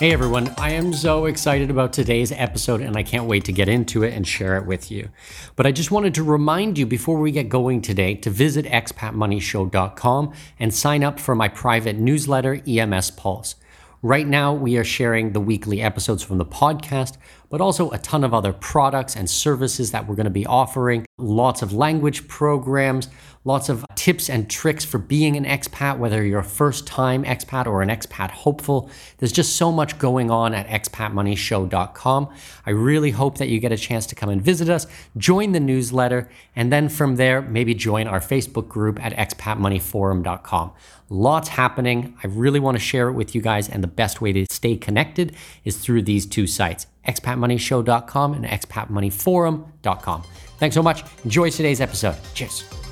Hey everyone, I am so excited about today's episode and I can't wait to get into it and share it with you. But I just wanted to remind you before we get going today to visit expatmoneyshow.com and sign up for my private newsletter, EMS Pulse. Right now, we are sharing the weekly episodes from the podcast, but also a ton of other products and services that we're going to be offering, lots of language programs, lots of tips and tricks for being an expat, whether you're a first time expat or an expat hopeful. There's just so much going on at expatmoneyshow.com. I really hope that you get a chance to come and visit us, join the newsletter, and then from there, maybe join our Facebook group at expatmoneyforum.com. Lots happening. I really want to share it with you guys, and the best way to stay connected is through these two sites expatmoneyshow.com and expatmoneyforum.com. Thanks so much. Enjoy today's episode. Cheers.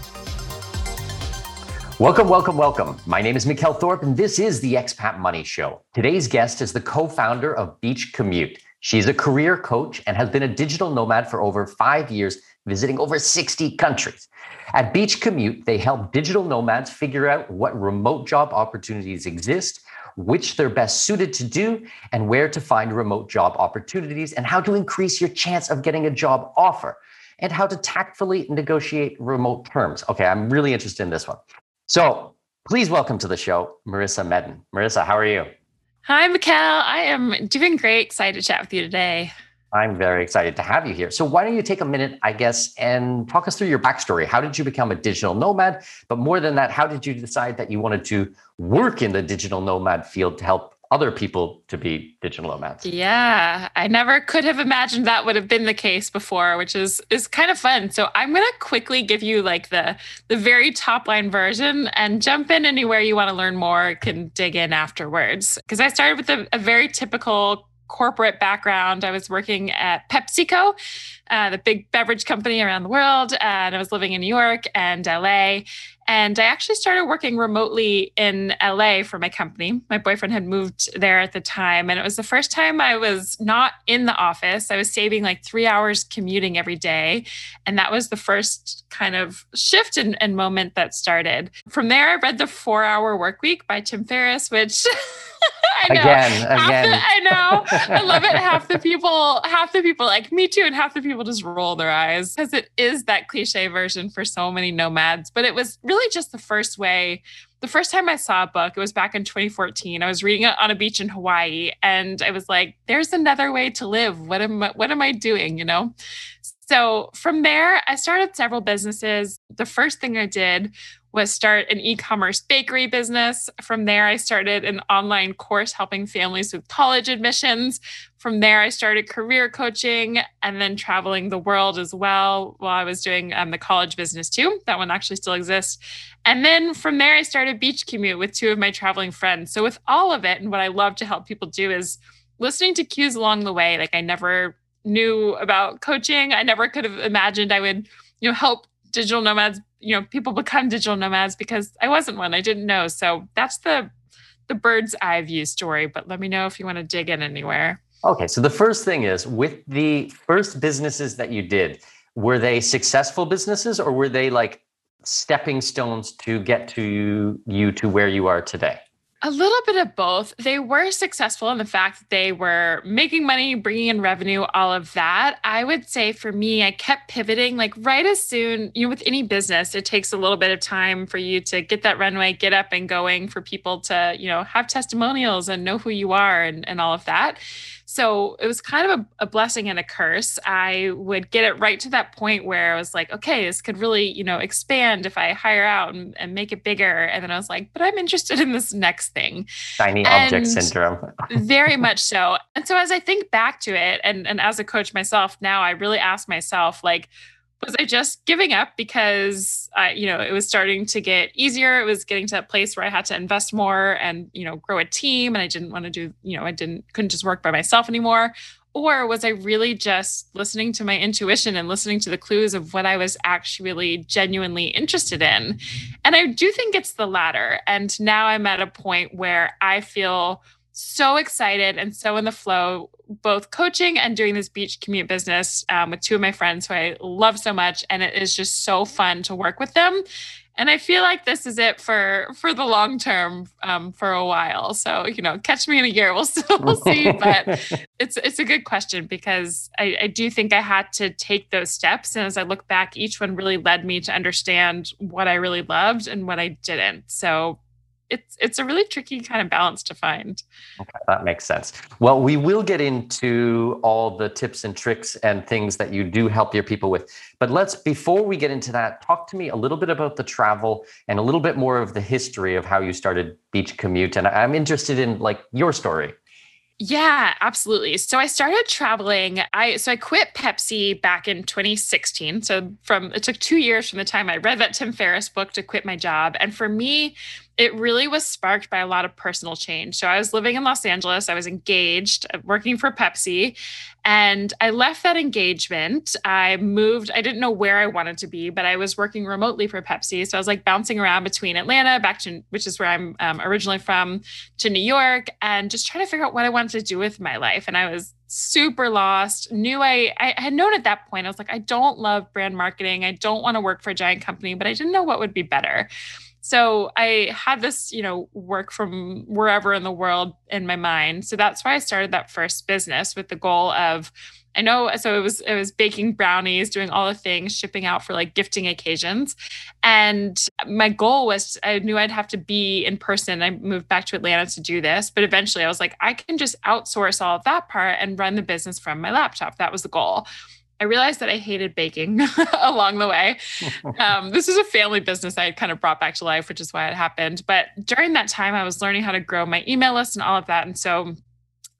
Welcome, welcome, welcome. My name is Mikkel Thorup, and this is the Expat Money Show. Today's guest is the co founder of Beach Commute. She's a career coach and has been a digital nomad for over five years, visiting over 60 countries. At Beach Commute, they help digital nomads figure out what remote job opportunities exist, which they're best suited to do, and where to find remote job opportunities, and how to increase your chance of getting a job offer, and how to tactfully negotiate remote terms. Okay, I'm really interested in this one. So please welcome to the show, Marisa Meddin. Marisa, how are you? Hi, Mikkel. I am doing great. Excited to chat with you today. I'm very excited to have you here. So, why don't you take a minute, I guess, and talk us through your backstory? How did you become a digital nomad? But more than that, how did you decide that you wanted to work in the digital nomad field to help other people to be digital nomads. Yeah, I never could have imagined that would have been the case before, which is is kind of fun. So I'm going to quickly give you like the the very top line version and jump in anywhere you want to learn more, can dig in afterwards. Because I started with a, a very typical corporate background. I was working at PepsiCo, uh, the big beverage company around the world, and I was living in New York and LA. And I actually started working remotely in LA for my company. My boyfriend had moved there at the time. And it was the first time I was not in the office. I was saving like three hours commuting every day. And that was the first kind of shift and, and moment that started. From there, I read The Four Hour Work Week by Tim Ferriss, which I know. Again, again. The, I know. I love it. Half the people, half the people like me too, and half the people just roll their eyes because it is that cliche version for so many nomads. But it was really just the first way. The first time I saw a book, it was back in 2014. I was reading it on a beach in Hawaii, and I was like, "There's another way to live. What am I, what am I doing?" You know. So from there, I started several businesses. The first thing I did was start an e-commerce bakery business. From there, I started an online course helping families with college admissions. From there, I started career coaching and then traveling the world as well while I was doing um, the college business too. That one actually still exists. And then from there, I started Beach Commute with two of my traveling friends. So with all of it, and what I love to help people do is listening to cues along the way. Like I never knew about coaching. I never could have imagined I would, you know, help digital nomads you know people become digital nomads because i wasn't one i didn't know. So that's the the bird's eye view story but let me know if you want to dig in anywhere. Okay so the first thing is with the first businesses that you did were they successful businesses or were they like stepping stones to get to you to where you are today A little bit of both. They were successful in the fact that they were making money, bringing in revenue, all of that. I would say for me, I kept pivoting like right as soon, you know, with any business, it takes a little bit of time for you to get that runway, get up and going, for people to, you know, have testimonials and know who you are and, and all of that. So it was kind of a, a, blessing and a curse. I would get it right to that point where I was like, okay, this could really, you know, expand if I hire out and, and make it bigger. And then I was like, but I'm interested in this next thing. Shiny and object syndrome. very much so. And so as I think back to it, and, and as a coach myself now, I really ask myself, like, was I just giving up because I, you know, it was starting to get easier. It was getting to a place where I had to invest more and, you know, grow a team. And I didn't want to do, you know, I didn't, couldn't just work by myself anymore. Or was I really just listening to my intuition and listening to the clues of what I was actually genuinely interested in? And I do think it's the latter. And now I'm at a point where I feel so excited and so in the flow, both coaching and doing this beach commute business um, with two of my friends who I love so much. And it is just so fun to work with them. And I feel like this is it for for the long term um, for a while. So you know, catch me in a year, we'll still we'll see. But it's it's a good question because I, I do think I had to take those steps, and as I look back, each one really led me to understand what I really loved and what I didn't. So it's it's a really tricky kind of balance to find. Okay, that makes sense. Well, we will get into all the tips and tricks and things that you do help your people with. But let's before we get into that, talk to me a little bit about the travel and a little bit more of the history of how you started Beach Commute. And I'm interested in like your story. Yeah, absolutely. So I started traveling. I so I quit Pepsi back in 2016. So from it took 2 years from the time I read that Tim Ferriss book to quit my job. And for me, it really was sparked by a lot of personal change. So I was living in Los Angeles, I was engaged, uh, working for Pepsi, and I left that engagement. I moved, I didn't know where I wanted to be, but I was working remotely for Pepsi. So I was like bouncing around between Atlanta, back to, which is where I'm um, originally from, to New York, and just trying to figure out what I wanted to do with my life. And I was super lost knew I, I had known at that point i was like i don't love brand marketing i don't want to work for a giant company but i didn't know what would be better so I had this, you know, work from wherever in the world in my mind. So that's why I started that first business with the goal of I know so it was it was baking brownies, doing all the things, shipping out for like gifting occasions. And my goal was I knew I'd have to be in person. I moved back to Atlanta to do this, but eventually I was like I can just outsource all of that part and run the business from my laptop. That was the goal. I realized that I hated baking along the way. Um, this is a family business I had kind of brought back to life, which is why it happened. But during that time, I was learning how to grow my email list and all of that. And so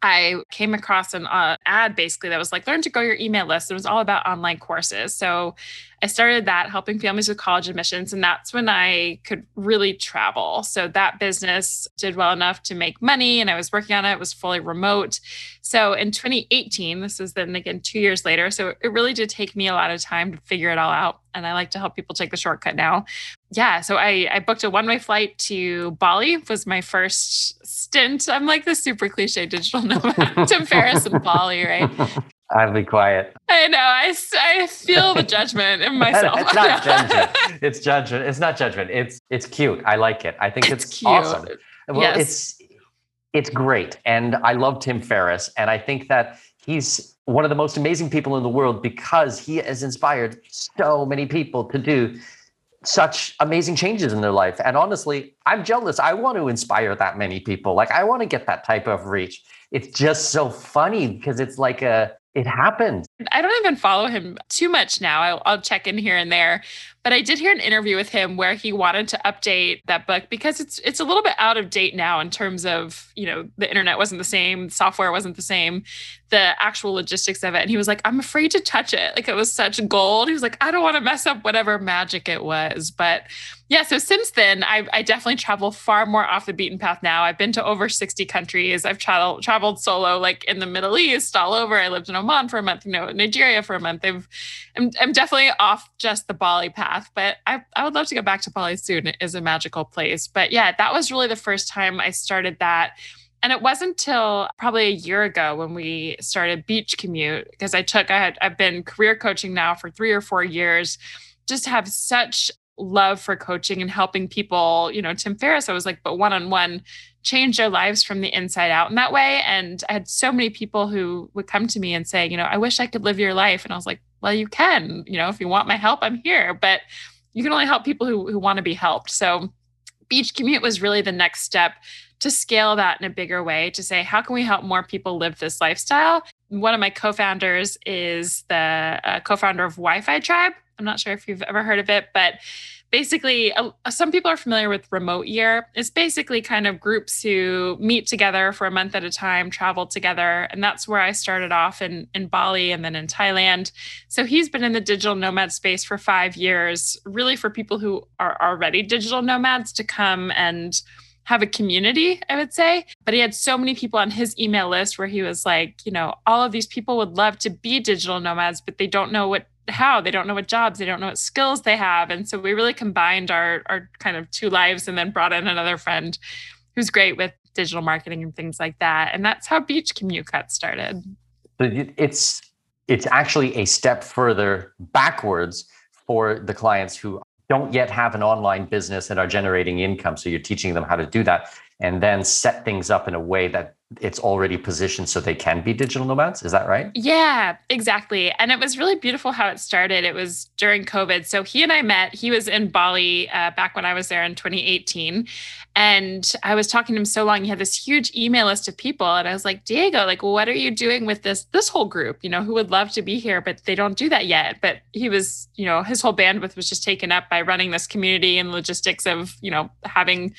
I came across an uh, ad basically that was like, learn to grow your email list. It was all about online courses. So I started that helping families with college admissions. And that's when I could really travel. So that business did well enough to make money and I was working on it. It was fully remote. So in 2018, this was then again two years later. So it really did take me a lot of time to figure it all out. And I like to help people take the shortcut now. Yeah. So I, I booked a one way flight to Bali, was my first stint. I'm like the super cliche digital nomad to Paris and Bali, right? I'll be quiet. I know. I, I feel the judgment in myself. it's not judgment. It's judgment. It's not judgment. It's it's cute. I like it. I think it's, it's awesome. Well, yes. it's it's great, and I love Tim Ferriss, and I think that he's one of the most amazing people in the world because he has inspired so many people to do such amazing changes in their life. And honestly, I'm jealous. I want to inspire that many people. Like I want to get that type of reach. It's just so funny because it's like a it happens. I don't even follow him too much now. I'll, I'll, check in here and there, but I did hear an interview with him where he wanted to update that book because it's it's a little bit out of date now in terms of you know the internet wasn't the same, software wasn't the same, the actual logistics of it. And he was like, I'm afraid to touch it. Like it was such gold. He was like, I don't want to mess up whatever magic it was, but yeah, so since then, I, I, definitely travel far more off the beaten path now. I've been to over 60 countries. I've traveled traveled solo, like in the Middle East, all over. I lived in Oman for a month, you know, Nigeria for a month. I've, I'm, I'm definitely off just the Bali path, but I, I would love to go back to Bali soon. It is a magical place. But yeah, that was really the first time I started that. And it wasn't until probably a year ago when we started Beach Commute because I took, I had, I've been career coaching now for three or four years just have such love for coaching and helping people. You know, Tim Ferriss, I was like, but one on one, change their lives from the inside out in that way. And I had so many people who would come to me and say, you know, I wish I could live your life. And I was like, well, you can, you know, if you want my help, I'm here. But you can only help people who, who want to be helped. So Beach Commute was really the next step to scale that in a bigger way to say, how can we help more people live this lifestyle? One of my co founders is the uh, co founder of Wi Fi Tribe. I'm not sure if you've ever heard of it, but basically uh, some people are familiar with remote year it's basically kind of groups who meet together for a month at a time travel together and that's where i started off in, in bali and then in thailand so he's been in the digital nomad space for five years really for people who are already digital nomads to come and have a community, I would say. But he had so many people on his email list where he was like, you know, all of these people would love to be digital nomads, but they don't know what how they don't know what jobs they don't know what skills they have. And so we really combined our our kind of two lives and then brought in another friend who's great with digital marketing and things like that. And that's how beach commute got started. It's it's actually a step further backwards for the clients who don't yet have an online business and are generating income. So you're teaching them how to do that and then set things up in a way that it's already positioned so they can be digital nomads. Is that right? Yeah, exactly. And it was really beautiful how it started. It was during COVID. So he and I met. He was in Bali uh, back when I was there in 2018. And I was talking to him so long. He had this huge email list of people. And I was like, Diego, like, what are you doing with this this whole group? You know, who would love to be here, but they don't do that yet. But he was, you know, his whole bandwidth was just taken up by running this community and logistics of, you know, having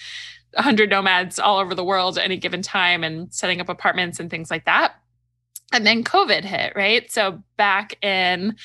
100 nomads all over the world at any given time and setting up apartments and things like that. And then COVID hit, right? So back in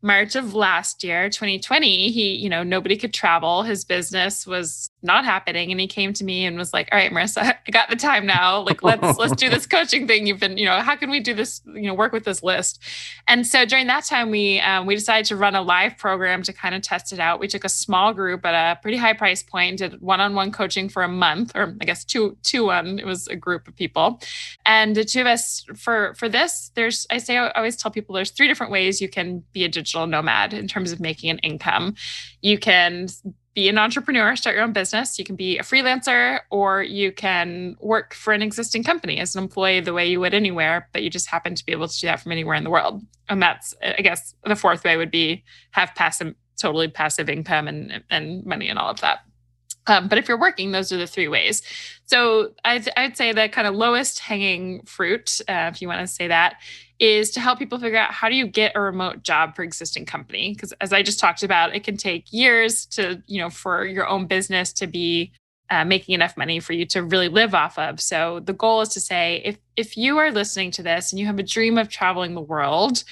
March of last year, 2020, he, you know, nobody could travel. His business was not happening. And he came to me and was like, all right, Marisa, I got the time now. Like, let's, let's do this coaching thing. You've been, you know, how can we do this, you know, work with this list? And so during that time, we, um, we decided to run a live program to kind of test it out. We took a small group at a pretty high price point, did one-on-one coaching for a month, or I guess two, two one, it was a group of people. And the two of us for, for this, there's, I say, I always tell people there's three different ways you can be a digital nomad in terms of making an income. You can be an entrepreneur, start your own business. You can be a freelancer, or you can work for an existing company as an employee the way you would anywhere, but you just happen to be able to do that from anywhere in the world. And that's, I guess, the fourth way would be have passive, totally passive income and, and money and all of that. Um, but if you're working, those are the three ways. So I'd, I'd say the kind of lowest hanging fruit, uh, if you want to say that, is to help people figure out how do you get a remote job for existing company because as i just talked about it can take years to you know for your own business to be uh, making enough money for you to really live off of so the goal is to say if if you are listening to this and you have a dream of traveling the world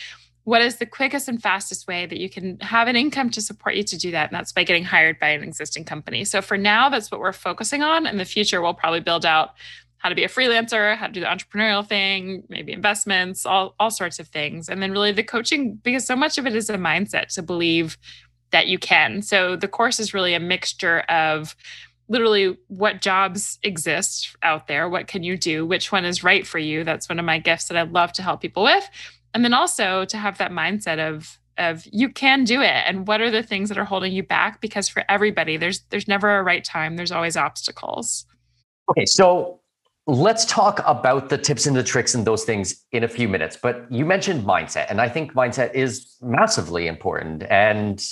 what is the quickest and fastest way that you can have an income to support you to do that? And that's by getting hired by an existing company. So for now, that's what we're focusing on. In the future, we'll probably build out how to be a freelancer, how to do the entrepreneurial thing, maybe investments, all, all sorts of things. And then really the coaching, because so much of it is a mindset to believe that you can. So the course is really a mixture of literally what jobs exist out there, what can you do, which one is right for you. That's one of my gifts that I love to help people with and then also to have that mindset of of you can do it and what are the things that are holding you back because for everybody there's there's never a right time there's always obstacles okay so let's talk about the tips and the tricks and those things in a few minutes but you mentioned mindset and i think mindset is massively important and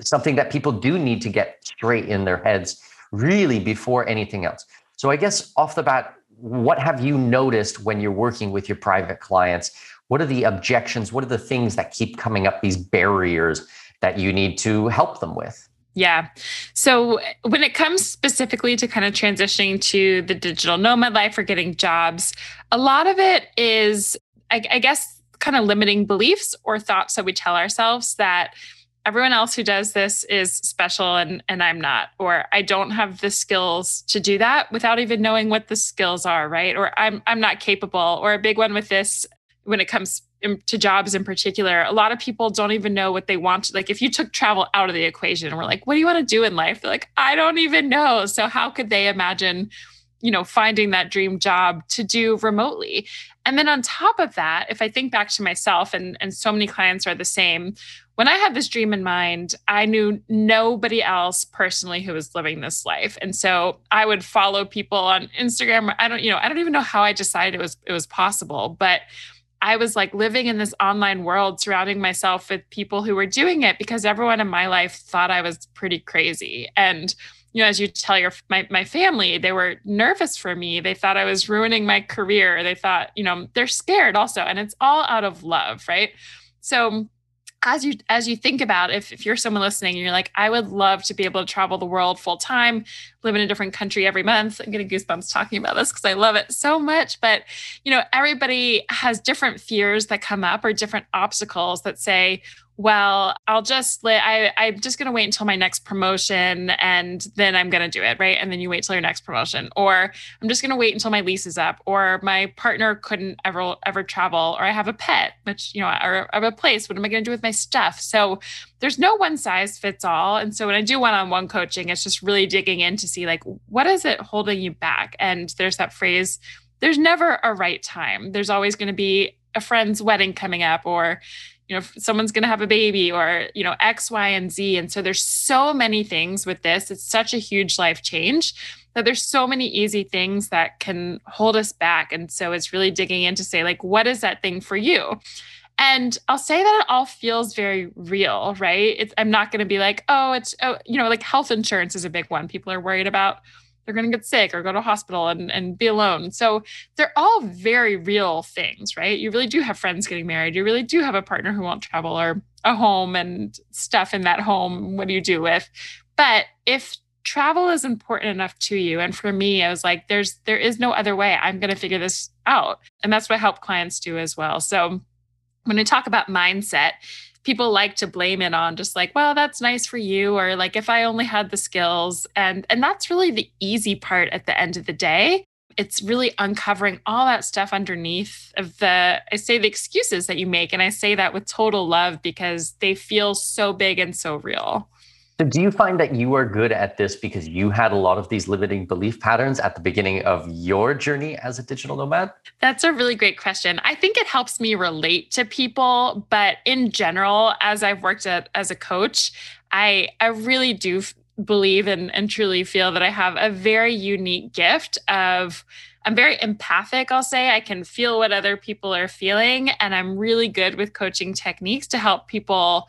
something that people do need to get straight in their heads really before anything else so i guess off the bat what have you noticed when you're working with your private clients what are the objections? What are the things that keep coming up, these barriers that you need to help them with? Yeah. So when it comes specifically to kind of transitioning to the digital nomad life or getting jobs, a lot of it is, I, I guess, kind of limiting beliefs or thoughts that we tell ourselves that everyone else who does this is special and and I'm not or I don't have the skills to do that without even knowing what the skills are right or I'm I'm not capable or a big one with this when it comes to jobs in particular, a lot of people don't even know what they want. To, Like, if you took travel out of the equation, we're like, what do you want to do in life? They're like, I don't even know. So, how could they imagine you know, finding that dream job to do remotely. And then on top of that, if I think back to myself and and so many clients are the same, when I had this dream in mind, I knew nobody else personally who was living this life. And so I would follow people on Instagram. I don't, you know, I don't even know how I decided it was it was possible, but I was like living in this online world, surrounding myself with people who were doing it because everyone in my life thought I was pretty crazy. And you know, as you tell your my my family, they were nervous for me. They thought I was ruining my career. They thought, you know, they're scared also, and it's all out of love, right? So as you as you think about if, if you're someone listening and you're like i would love to be able to travel the world full time live in a different country every month i'm getting goosebumps talking about this because i love it so much but you know everybody has different fears that come up or different obstacles that say well, I'll just let I I'm just gonna wait until my next promotion and then I'm gonna do it, right? And then you wait till your next promotion. Or I'm just gonna wait until my lease is up, or my partner couldn't ever ever travel, or I have a pet, which you know, or I have a place. What am I gonna do with my stuff? So there's no one size fits all. And so when I do one-on-one coaching, it's just really digging in to see like what is it holding you back? And there's that phrase, there's never a right time. There's always to be a friend's wedding coming up or you know someone's going to have a baby or you know x y and z and so there's so many things with this it's such a huge life change that there's so many easy things that can hold us back and so it's really digging in to say like what is that thing for you and I'll say that it all feels very real, right? It's, I'm not going to be like, oh, it's, oh, you know, like health insurance is a big one. People are worried about they're going to get sick or go to hospital and, and be alone. So they're all very real things, right? You really do have friends getting married. You really do have a partner who won't travel or a home and stuff in that home. What do you do with? But if travel is important enough to you, and for me, I was like, there's there is no other way. I'm going to figure this out. And that's what I help clients do as well. So when I talk about mindset, people like to blame it on just like well that's nice for you or like if i only had the skills and and that's really the easy part at the end of the day. It's really uncovering all that stuff underneath of the i say the excuses that you make and i say that with total love because they feel so big and so real so, do you find that you are good at this because you had a lot of these limiting belief patterns at the beginning of your journey as a digital nomad? That's a really great question. I think it helps me relate to people, but in general, as I've worked at as a coach, I I really do believe and, and truly feel that I have a very unique gift of I'm very empathic, I'll say. I can feel what other people are feeling, and I'm really good with coaching techniques to help people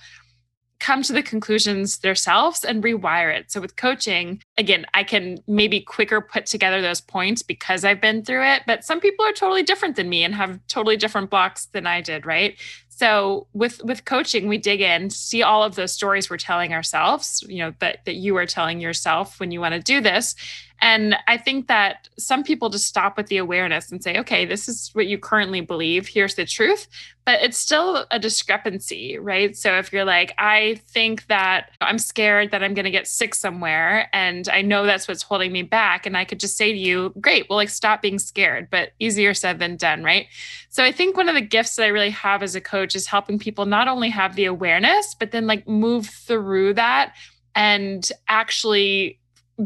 come to the conclusions themselves and rewire it. So with coaching, again, I can maybe quicker put together those points because I've been through it, but some people are totally different than me and have totally different blocks than I did, right? So with with coaching, we dig in, see all of those stories we're telling ourselves, you know, that that you are telling yourself when you want to do this. And I think that some people just stop with the awareness and say, okay, this is what you currently believe. Here's the truth but it's still a discrepancy, right? So if you're like, I think that I'm scared that I'm going to get sick somewhere and I know that's what's holding me back, and I could just say to you, great, well, like stop being scared, but easier said than done, right? So I think one of the gifts that I really have as a coach is helping people not only have the awareness, but then like move through that and actually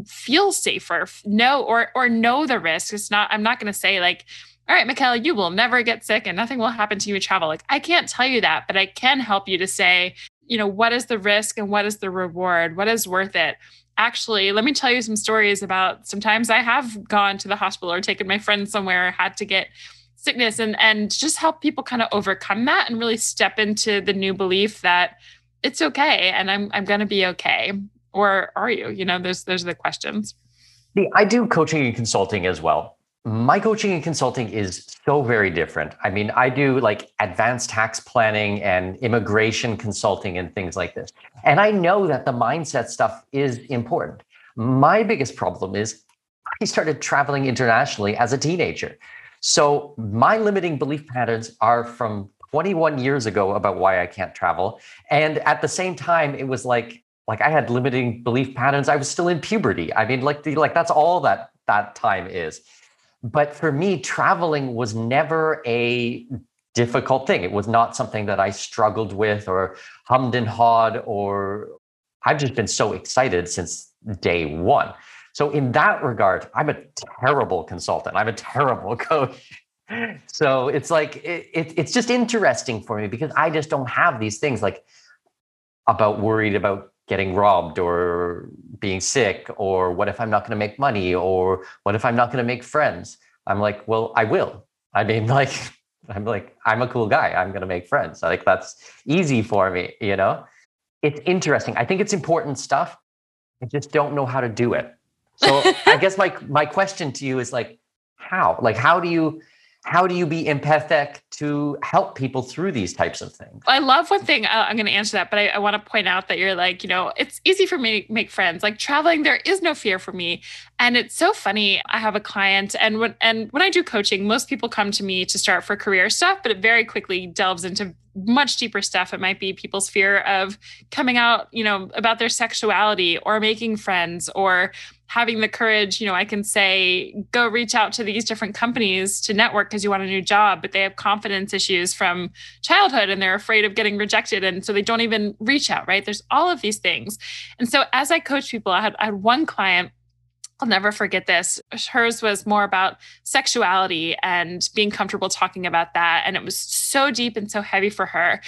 feel safer know or or know the risk it's not i'm not going to say like all right, Michaela, you will never get sick and nothing will happen to you in travel. Like, I can't tell you that, but I can help you to say, you know, what is the risk and what is the reward? What is worth it? Actually, let me tell you some stories about sometimes I have gone to the hospital or taken my friend somewhere, had to get sickness and and just help people kind of overcome that and really step into the new belief that it's okay and I'm I'm going to be okay. Or are you? You know, those those are the questions. I do coaching and consulting as well my coaching and consulting is so very different. I mean, I do like advanced tax planning and immigration consulting and things like this. And I know that the mindset stuff is important. My biggest problem is I started traveling internationally as a teenager. So my limiting belief patterns are from 21 years ago about why I can't travel. And at the same time, it was like, like I had limiting belief patterns. I was still in puberty. I mean, like, the, like that's all that that time is. But for me, traveling was never a difficult thing. It was not something that I struggled with or hummed and hawed, or I've just been so excited since day one. So in that regard, I'm a terrible consultant. I'm a terrible coach. So it's like it, it, it's just interesting for me because I just don't have these things like about worried about getting robbed or being sick or what if I'm not going to make money or what if I'm not going to make friends. I'm like, well, I will. I mean, like, I'm like, I'm a cool guy. I'm going to make friends. Like that's easy for me, you know? It's interesting. I think it's important stuff. I just don't know how to do it. So I guess my my question to you is like, how? Like, how do you how do you be empathic to help people through these types of things? I love one thing. Uh, I'm going to answer that, but I, I want to point out that you're like, you know, it's easy for me to make friends. Like traveling, there is no fear for me, and it's so funny. I have a client, and when and when I do coaching, most people come to me to start for career stuff, but it very quickly delves into much deeper stuff. It might be people's fear of coming out, you know, about their sexuality or making friends or having the courage, you know, I can say, go reach out to these different companies to network because you want a new job, but they have confidence issues from childhood and they're afraid of getting rejected. And so they don't even reach out, right? There's all of these things. And so as I coach people, I had, I had one client I'll never forget this. Hers was more about sexuality and being comfortable talking about that. And it was so deep and so heavy for her.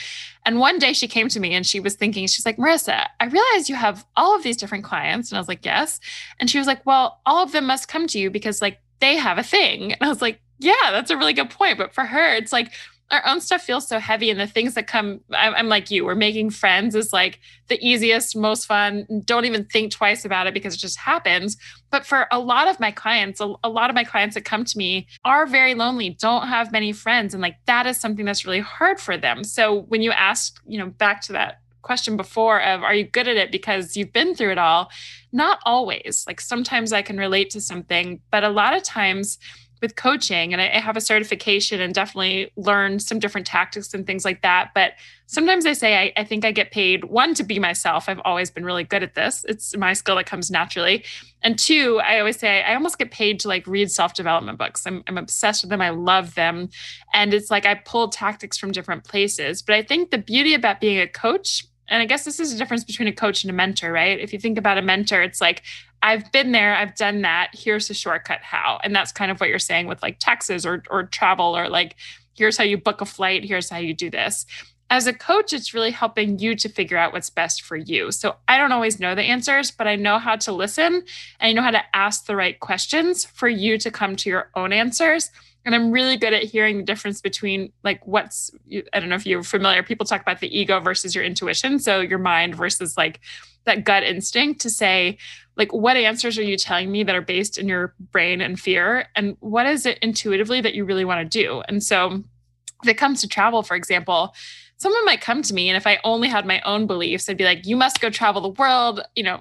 And one day she came to me and she was thinking, she's like, Marisa, I realize you have all of these different clients. And I was like, yes. And she was like, well, all of them must come to you because like they have a thing. And I was like, yeah, that's a really good point. But for her, it's like, our own stuff feels so heavy and the things that come I'm, I'm, like you we're making friends is like the easiest most fun. Don't even think twice about it because it just happens. But for a lot of my clients a, a lot of my clients that come to me are very lonely don't have many friends and like that is something that's really hard for them. So when you ask you know back to that question before of are you good at it? because you've been through it all not always. Like sometimes i can relate to something but a lot of times with coaching and I, I have a certification and definitely learned some different tactics and things like that. But sometimes I say I, I, think I get paid one to be myself. I've always been really good at this. It's my skill that comes naturally. And two, I always say I almost get paid to like read self-development books. I'm, I'm obsessed with them. I love them. And it's like I pull tactics from different places. But I think the beauty about being a coach and I guess this is a difference between a coach and a mentor, right? If you think about a mentor, it's like I've been there, I've done that. Here's a shortcut how. And that's kind of what you're saying with like taxes or or travel or like here's how you book a flight, here's how you do this. As a coach, it's really helping you to figure out what's best for you. So I don't always know the answers, but I know how to listen and I know how to ask the right questions for you to come to your own answers. And I'm really good at hearing the difference between like what's I don't know if you're familiar, people talk about the ego versus your intuition. So your mind versus like that gut instinct to say, like, what answers are you telling me that are based in your brain and fear? And what is it intuitively that you really want to do? And so, if it comes to travel, for example, someone might come to me and if i only had my own beliefs i'd be like you must go travel the world you know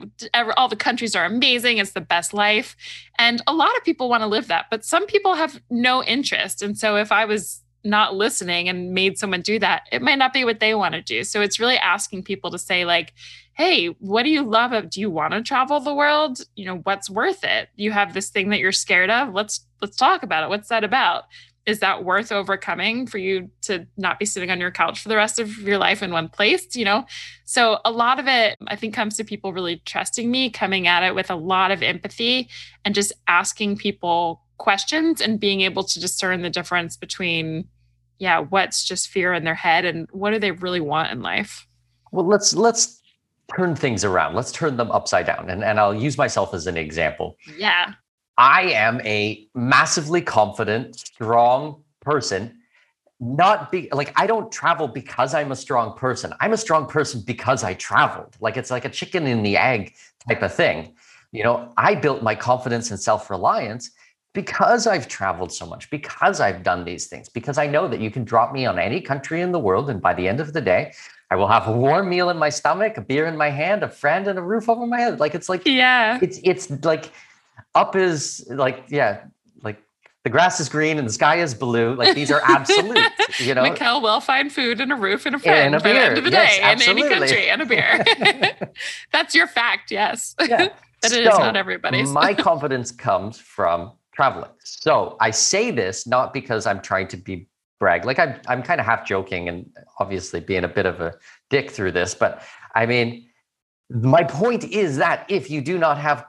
all the countries are amazing it's the best life and a lot of people want to live that but some people have no interest and so if i was not listening and made someone do that it might not be what they want to do so it's really asking people to say like hey, what do you love? Do you want to travel the world? You know, what's worth it? You have this thing that you're scared of. Let's let's talk about it. What's that about? Is that worth overcoming for you to not be sitting on your couch for the rest of your life in one place? You know, so a lot of it, I think, comes to people really trusting me, coming at it with a lot of empathy, and just asking people questions and being able to discern the difference between, yeah, what's just fear in their head and what do they really want in life. Well, let's let's turn things around. Let's turn them upside down. And, and I'll use myself as an example. Yeah. I am a massively confident, strong person. Not be like I don't travel because I'm a strong person. I'm a strong person because I traveled. Like it's like a chicken in the egg type of thing. You know, I built my confidence and self-reliance because I've traveled so much, because I've done these things, because I know that you can drop me on any country in the world. And by the end of the day, I will have a warm meal in my stomach, a beer in my hand, a friend, and a roof over my head. Like it's like yeah, it's it's like up is like yeah, like the grass is green and the sky is blue. Like these are absolute. you know, Mikkel will find food and a roof and a friend and a beer. by the end of the yes, day absolutely. in any country and a beer. That's your fact. Yes, yeah. but so, it is not everybody's. my confidence comes from traveling. So I say this not because I'm trying to be brag. Like I'm I'm kind of half joking and obviously being a bit of a dick through this, but I mean, my point is that if you do not have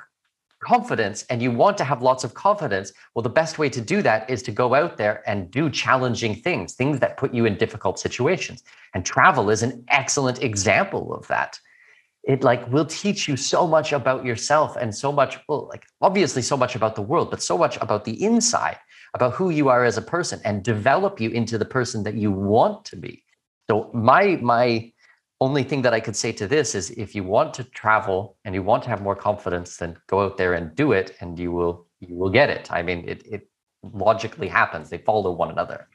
confidence and you want to have lots of confidence, well, the best way to do that is to go out there and do challenging things, things that put you in difficult situations. And travel is an excellent example of that. It like will teach you so much about yourself and so much, well, like obviously so much about the world, but so much about the inside, about who you are as a person and develop you into the person that you want to be. So my my only thing that I could say to this is if you want to travel and you want to have more confidence, then go out there and do it and you will you will get it. I mean, it it logically happens. They follow one another.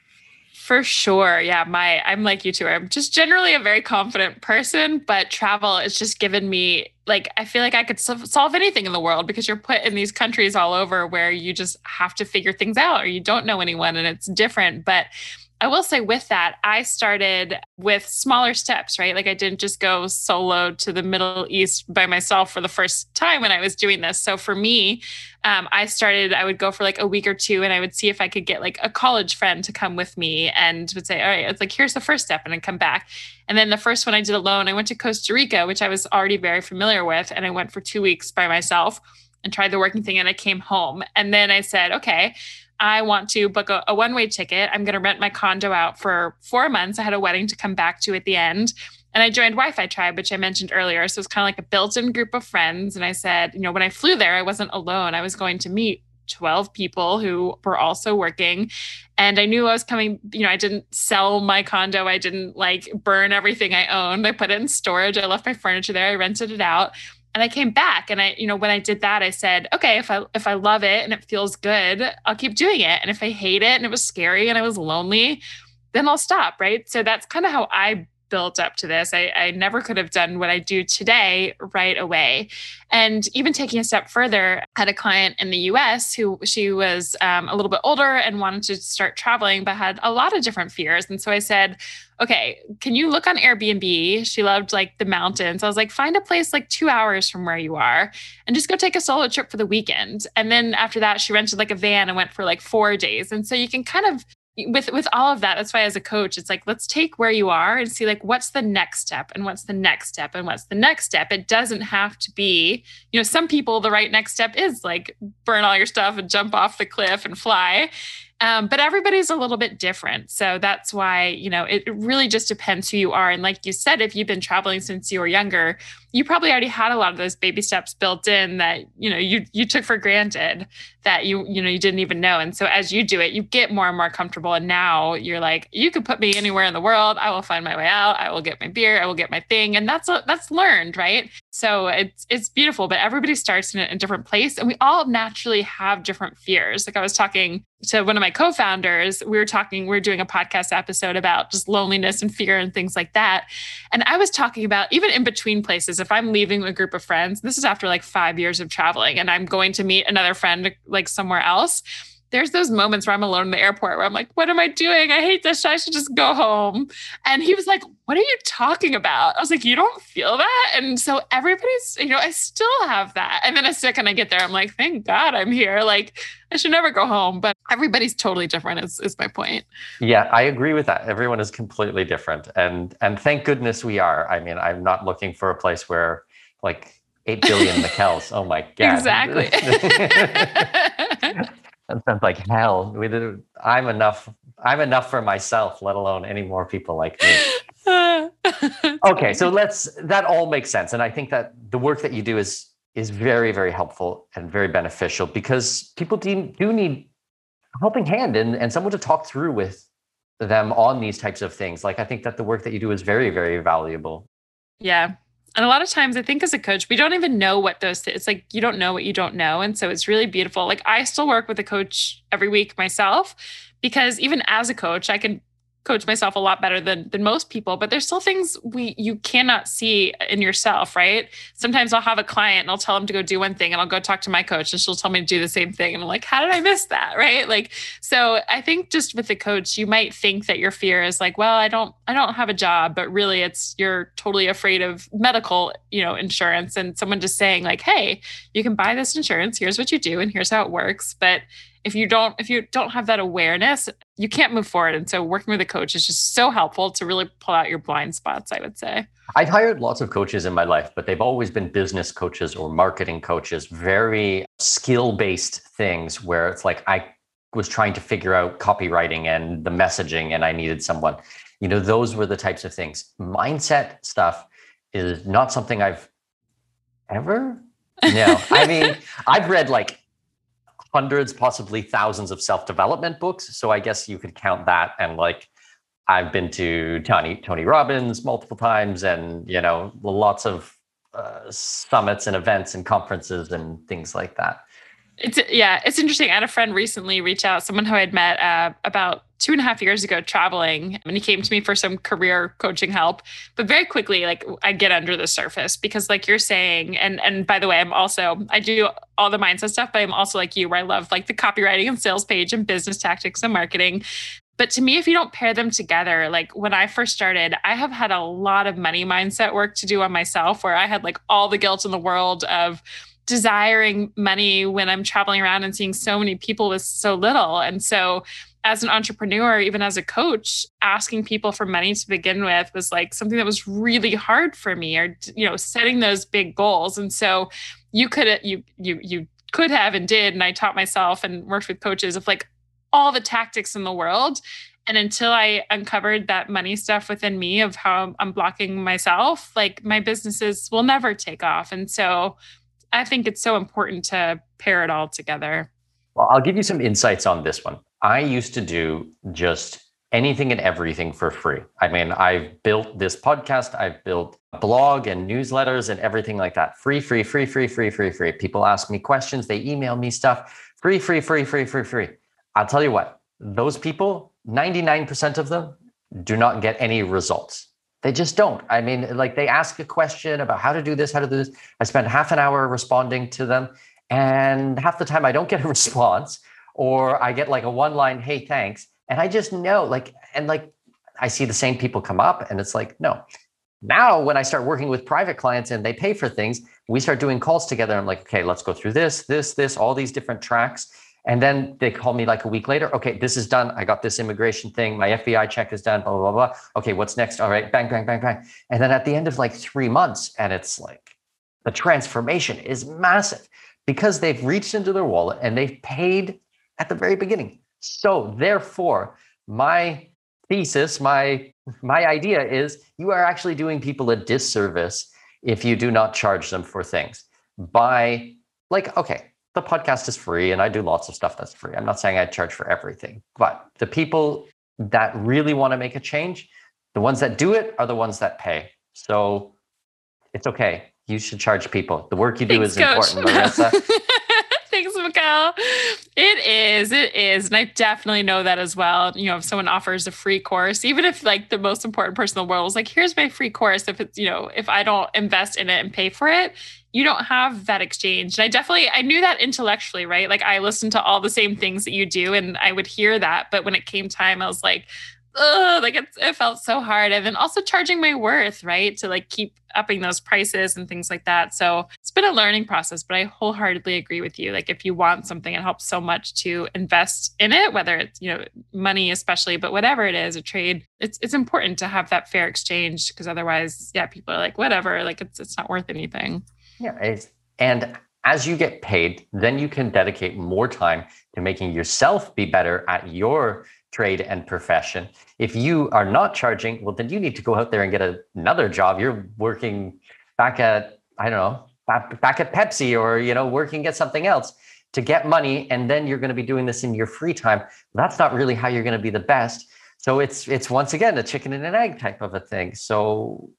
For sure. Yeah. My, I'm like you too. I'm just generally a very confident person, but travel has just given me, like, I feel like I could solve anything in the world because you're put in these countries all over where you just have to figure things out or you don't know anyone and it's different. But I will say with that, I started with smaller steps, right? Like I didn't just go solo to the Middle East by myself for the first time when I was doing this. So for me, um, I started, I would go for like a week or two and I would see if I could get like a college friend to come with me and would say, all right, it's like, here's the first step and I'd come back. And then the first one I did alone, I went to Costa Rica, which I was already very familiar with. And I went for two weeks by myself and tried the working thing and I came home. And then I said, okay, I want to book a, a one way ticket. I'm going to rent my condo out for four months. I had a wedding to come back to at the end. And I joined Wi Fi Tribe, which I mentioned earlier. So it's kind of like a built in group of friends. And I said, you know, when I flew there, I wasn't alone. I was going to meet 12 people who were also working. And I knew I was coming, you know, I didn't sell my condo. I didn't like burn everything I owned. I put it in storage. I left my furniture there. I rented it out and I came back and I, you know, when I did that, I said, okay, if I if I love it and it feels good, I'll keep doing it. And if I hate it and it was scary and I was lonely, then I'll stop. Right. So that's kind of how I built up to this. I, I never could have done what I do today right away. And even taking a step further, I had a client in the US who she was um, a little bit older and wanted to start traveling, but had a lot of different fears. And so I said, okay, can you look on Airbnb? She loved like the mountains. I was like, find a place like two hours from where you are and just go take a solo trip for the weekend. And then after that, she rented like a van and went for like four days. And so you can kind of with with all of that that's why as a coach it's like let's take where you are and see like what's the next step and what's the next step and what's the next step it doesn't have to be you know some people the right next step is like burn all your stuff and jump off the cliff and fly um, but everybody's a little bit different. So that's why, you know, it really just depends who you are. And like you said, if you've been traveling since you were younger, you probably already had a lot of those baby steps built in that, you know, you you took for granted that you, you know, you didn't even know. And so as you do it, you get more and more comfortable. And now you're like, you could put me anywhere in the world. I will find my way out. I will get my beer. I will get my thing. And that's that's learned, right? So it's it's beautiful, but everybody starts in a, a different place. And we all naturally have different fears. Like I was talking to one of my co-founders we were talking we were doing a podcast episode about just loneliness and fear and things like that and i was talking about even in between places if i'm leaving a group of friends this is after like five years of traveling and i'm going to meet another friend like somewhere else there's those moments where I'm alone in the airport where I'm like, what am I doing? I hate this. I should just go home. And he was like, what are you talking about? I was like, you don't feel that? And so everybody's, you know, I still have that. And then a second I get there, I'm like, thank God I'm here. Like, I should never go home. But everybody's totally different, is, is my point. Yeah, I agree with that. Everyone is completely different. And and thank goodness we are. I mean, I'm not looking for a place where like 8 billion Mikkels. Oh my God. Exactly. that sounds like hell. We did, I'm enough. I'm enough for myself, let alone any more people like me. okay, so let's. That all makes sense, and I think that the work that you do is is very, very helpful and very beneficial because people do, do need a helping hand and, and someone to talk through with them on these types of things. Like I think that the work that you do is very, very valuable. Yeah, and a lot of times, I think as a coach, we don't even know what those. It's like you don't know what you don't know, and so it's really beautiful. Like I still work with a coach every week myself, because even as a coach, I can coach myself a lot better than than most people but there's still things we you cannot see in yourself right? Sometimes i'll have a client and i'll tell them to go do one thing and i'll go talk to my coach and she'll tell me to do the same thing. And i'm like how did i miss that? Right? Like so i think just with the coach you might think that your fear is like well i don't i don't have a job but really it's you're totally afraid of medical you know insurance and someone just saying like hey you can buy this insurance. Here's what you do and here's how it works. But if you don't if you don't have that awareness you can't move forward. And so working with a coach is just so helpful to really pull out your blind spots, I would say. I've hired lots of coaches in my life, but they've always been business coaches or marketing coaches, very skill based things where it's like I was trying to figure out copywriting and the messaging and I needed someone. You know, those were the types of things. Mindset stuff is not something I've ever. No, I mean, I've read like hundreds, possibly thousands of self development books. So I guess you could count that. And like, I've been to Tony Tony Robbins multiple times, and you know, lots of uh, summits and events and conferences and things like that. It's yeah, it's interesting. I had a friend recently reach out, someone who I'd met uh, about two and a half years ago traveling, and he came to me for some career coaching help. But very quickly, like I get under the surface because, like you're saying, and and by the way, I'm also I do all the mindset stuff, but I'm also like you, where I love like the copywriting and sales page and business tactics and marketing. But to me, if you don't pair them together, like when I first started, I have had a lot of money mindset work to do on myself, where I had like all the guilt in the world of desiring money when I'm traveling around and seeing so many people with so little. And so, as an entrepreneur, even as a coach, asking people for money to begin with was like something that was really hard for me, or you know, setting those big goals. And so, you could you you you could have and did, and I taught myself and worked with coaches of like all the tactics in the world. And until I uncovered that money stuff within me of how I'm blocking myself, like my businesses will never take off. And so I think it's so important to pair it all together. Well, I'll give you some insights on this one. I used to do just anything and everything for free. I mean, I've built this podcast, I've built a blog and newsletters and everything like that. Free, free, free, free, free, free, free. People ask me questions, they email me stuff. Free, free, free, free, free, free. I'll tell you what, those people, 99% of them do not get any results. They just don't. I mean, like they ask a question about how to do this, how to do this. I spend half an hour responding to them, and half the time I don't get a response, or I get like a one line, hey, thanks. And I just know, like, and like I see the same people come up, and it's like, no. Now, when I start working with private clients and they pay for things, we start doing calls together. I'm like, okay, let's go through this, this, this, all these different tracks. And then they call me like a week later. Okay, this is done. I got this immigration thing. My FBI check is done. Blah, blah, blah, blah. Okay, what's next? All right, bang, bang, bang, bang. And then at the end of like three months, and it's like the transformation is massive because they've reached into their wallet and they've paid at the very beginning. So therefore, my thesis, my my idea is you are actually doing people a disservice if you do not charge them for things by like okay the podcast is free and I do lots of stuff that's free. I'm not saying I charge for everything, but the people that really want to make a change, the ones that do it are the ones that pay. So it's okay. You should charge people. The work you do Thanks, is coach. important, Marisa. Thanks, Mikkel. It is. It is. And I definitely know that as well. You know, if someone offers a free course, even if like the most important person in the world was like, here's my free course, if it's, you know, if I don't invest in it and pay for it, you don't have that exchange. And I definitely I knew that intellectually, right? Like I listened to all the same things that you do and I would hear that, but when it came time I was like, oh, like it, it felt so hard. And then also charging my worth, right? To like keep upping those prices and things like that. So it's been a learning process, but I wholeheartedly agree with you. Like if you want something, it helps so much to invest in it, whether it's, you know, money especially, but whatever it is, a trade, it's it's important to have that fair exchange because otherwise, yeah, people are like, whatever, like it's it's not worth anything. Yeah. And as you get paid, then you can dedicate more time to making yourself be better at your trade and profession. If you are not charging, well, then you need to go out there and get another job. You're working back at, I don't know, back, back at Pepsi or, you know, working at something else to get money. And then you're going to be doing this in your free time. That's not really how you're going to be the best. So it's, it's once again, a chicken and an egg type of a thing. So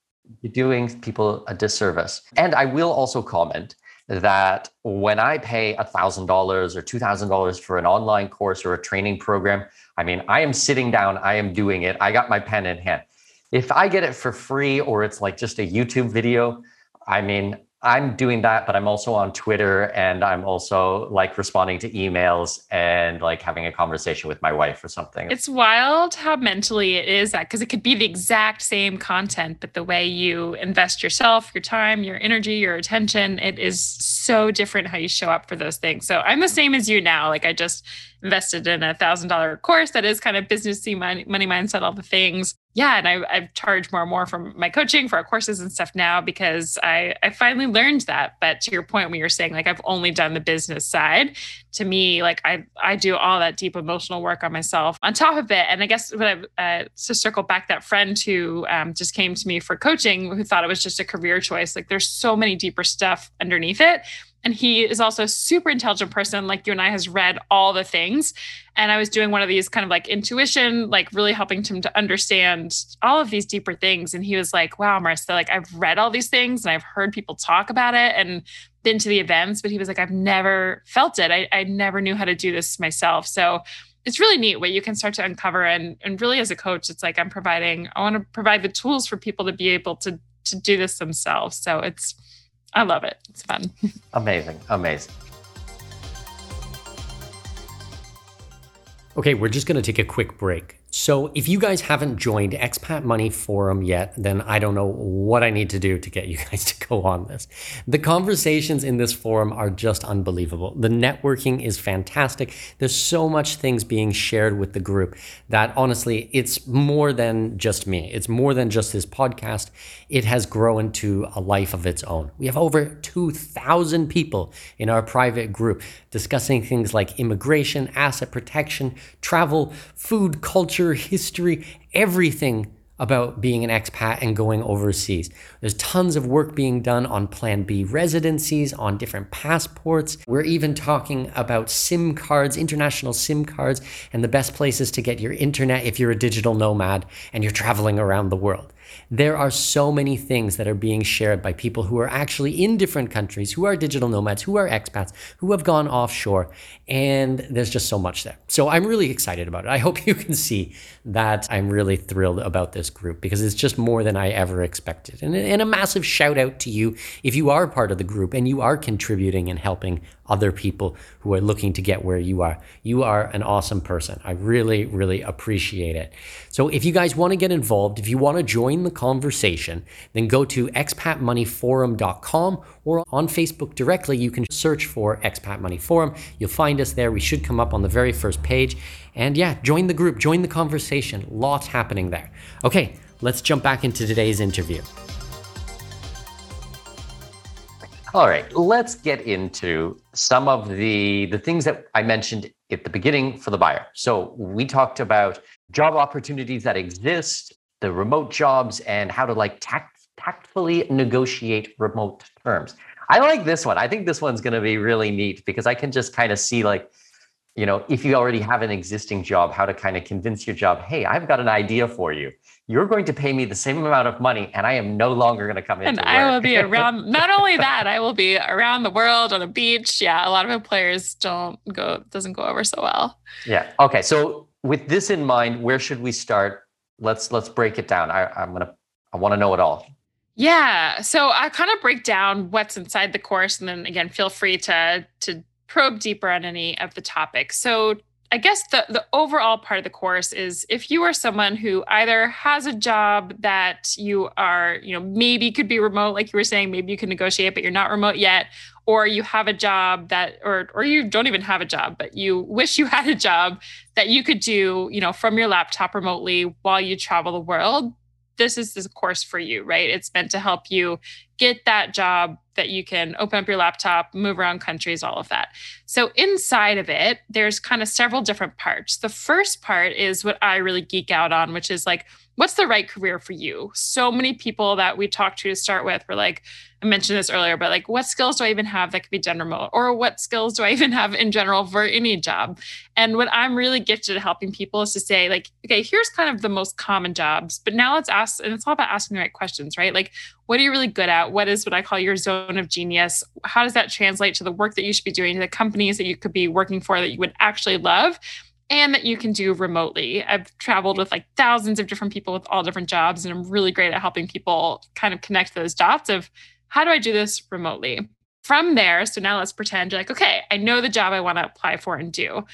you're doing people a disservice. And I will also comment that when I pay $1,000 or $2,000 for an online course or a training program, I mean, I am sitting down, I am doing it, I got my pen in hand. If I get it for free or it's like just a YouTube video, I mean, I'm doing that, but I'm also on Twitter and I'm also like responding to emails and like having a conversation with my wife or something. It's wild how mentally it is that because it could be the exact same content, but the way you invest yourself, your time, your energy, your attention, it is so different how you show up for those things. So I'm the same as you now. Like I just invested in a thousand dollar course that is kind of businessy money, money mindset, all the things. Yeah, and I, I've charged more and more from my coaching for our courses and stuff now because I I finally learned that. But to your point, when you're saying like I've only done the business side, to me, like I I do all that deep emotional work on myself on top of it. And I guess when I uh, to circle back, that friend who um, just came to me for coaching, who thought it was just a career choice, like there's so many deeper stuff underneath it and he is also a super intelligent person like you and i has read all the things. And i was doing one of these kind of like intuition like really helping him to understand all of these deeper things. And he was like wow marisa like i've read all these things and i've heard people talk about it and been to the events. But he was like i've never felt it. I, I never knew how to do this myself. So it's really neat what you can start to uncover. And and really as a coach it's like i'm providing i want to provide the tools for people to be able to to do this themselves. So it's I love it. It's fun. amazing. Amazing. Okay, we're just going to take a quick break. So, if you guys haven't joined Expat Money Forum yet, then I don't know what I need to do to get you guys to go on this. The conversations in this forum are just unbelievable. The networking is fantastic. There's so much things being shared with the group that honestly, it's more than just me. It's more than just this podcast. It has grown to a life of its own. We have over 2,000 people in our private group discussing things like immigration, asset protection, travel, food, culture culture, history, everything about being an expat and going overseas. There's tons of work being done on Plan B residencies, on different passports. We're even talking about SIM cards, international SIM cards, and the best places to get your internet if you're a digital nomad and you're traveling around the world. There are so many things that are being shared by people who are actually in different countries, who are digital nomads, who are expats, who have gone offshore, and there's just so much there. So I'm really excited about it. I hope you can see that I'm really thrilled about this group because it's just more than I ever expected. And, and a massive shout out to you if you are part of the group and you are contributing and helping other people who are looking to get where you are. You are an awesome person. I really, really appreciate it. So if you guys want to get involved, if you want to join the conversation, then go to expatmoneyforum.com or on Facebook directly. You can search for Expat Money Forum. You'll find us there. We should come up on the very first page. And yeah, join the group, join the conversation. Lots happening there. Okay, let's jump back into today's interview. All right, let's get into some of the the things that I mentioned at the beginning for the buyer. So we talked about job opportunities that exist, the remote jobs, and how to like tact, tactfully negotiate remote terms. I like this one. I think this one's going to be really neat because I can just kind of see like you know, if you already have an existing job, how to kind of convince your job, hey, I've got an idea for you you're going to pay me the same amount of money and I am no longer going to come in. And I will be around, not only that, I will be around the world on a beach. Yeah. A lot of employers don't go, doesn't go over so well. Yeah. Okay. So with this in mind, where should we start? Let's, let's break it down. I, I'm going to, I want to know it all. Yeah. So I kind of break down what's inside the course and then again, feel free to, to probe deeper on any of the topics. So I guess the the overall part of the course is if you are someone who either has a job that you are, you know, maybe could be remote, like you were saying, maybe you can negotiate, but you're not remote yet, or you have a job that or or you don't even have a job, but you wish you had a job that you could do, you know, from your laptop remotely while you travel the world. This is the course for you, right? It's meant to help you get that job that you can open up your laptop, move around countries, all of that. So, inside of it, there's kind of several different parts. The first part is what I really geek out on, which is like, what's the right career for you? So many people that we talked to to start with were like, I mentioned this earlier, but like, what skills do I even have that could be done remote? Or what skills do I even have in general for any job? And what I'm really gifted at helping people is to say, like, okay, here's kind of the most common jobs, but now let's ask, and it's all about asking the right questions, right? Like, what are you really good at? What is what I call your zone of genius? How does that translate to the work that you should be doing, to the companies that you could be working for that you would actually love? and that you can do remotely. I've traveled with like thousands of different people with all different jobs, and I'm really great at helping people kind of connect those dots of how do I do this remotely? From there, so now let's pretend you're like, okay, I know the job I want to apply for and do.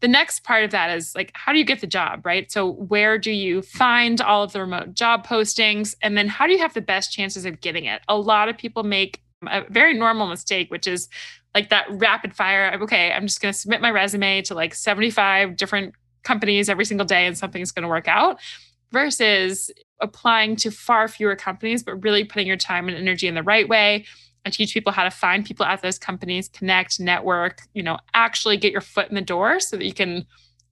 The next part of that is like, how do you get the job, right? So, where do you find all of the remote job postings? And then, how do you have the best chances of getting it? A lot of people make a very normal mistake, which is like that rapid fire. Okay, I'm just going to submit my resume to like 75 different companies every single day and something's going to work out versus applying to far fewer companies, but really putting your time and energy in the right way. I teach people how to find people at those companies, connect, network, you know, actually get your foot in the door so that you can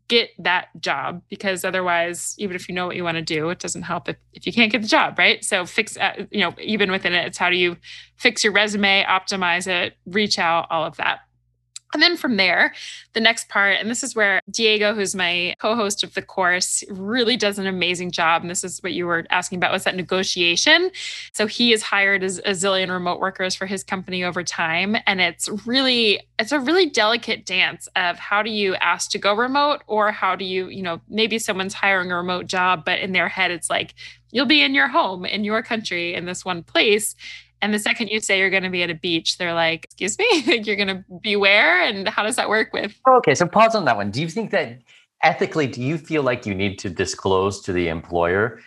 get that job because otherwise even if you know what you want to do it doesn't help if, if you can't get the job right? So fix uh, you know even within it it's how do you fix your resume optimize it reach out all of that and then from there, the next part, and this is where Diego, who's my co host of the course, really does an amazing job. And this is what you were asking about was that negotiation. So he has hired a, a zillion remote workers for his company over time. And it's really, it's a really delicate dance of how do you ask to go remote or how do you, you know, maybe someone's hiring a remote job, but in their head, it's like, you'll be in your home, in your country, in this one place. And the second you say you're going to be at a beach, they're like, excuse me, you're going to be where? And how does that work with? Okay, so pause on that one. Do you think that ethically, do you feel like you need to disclose to the employer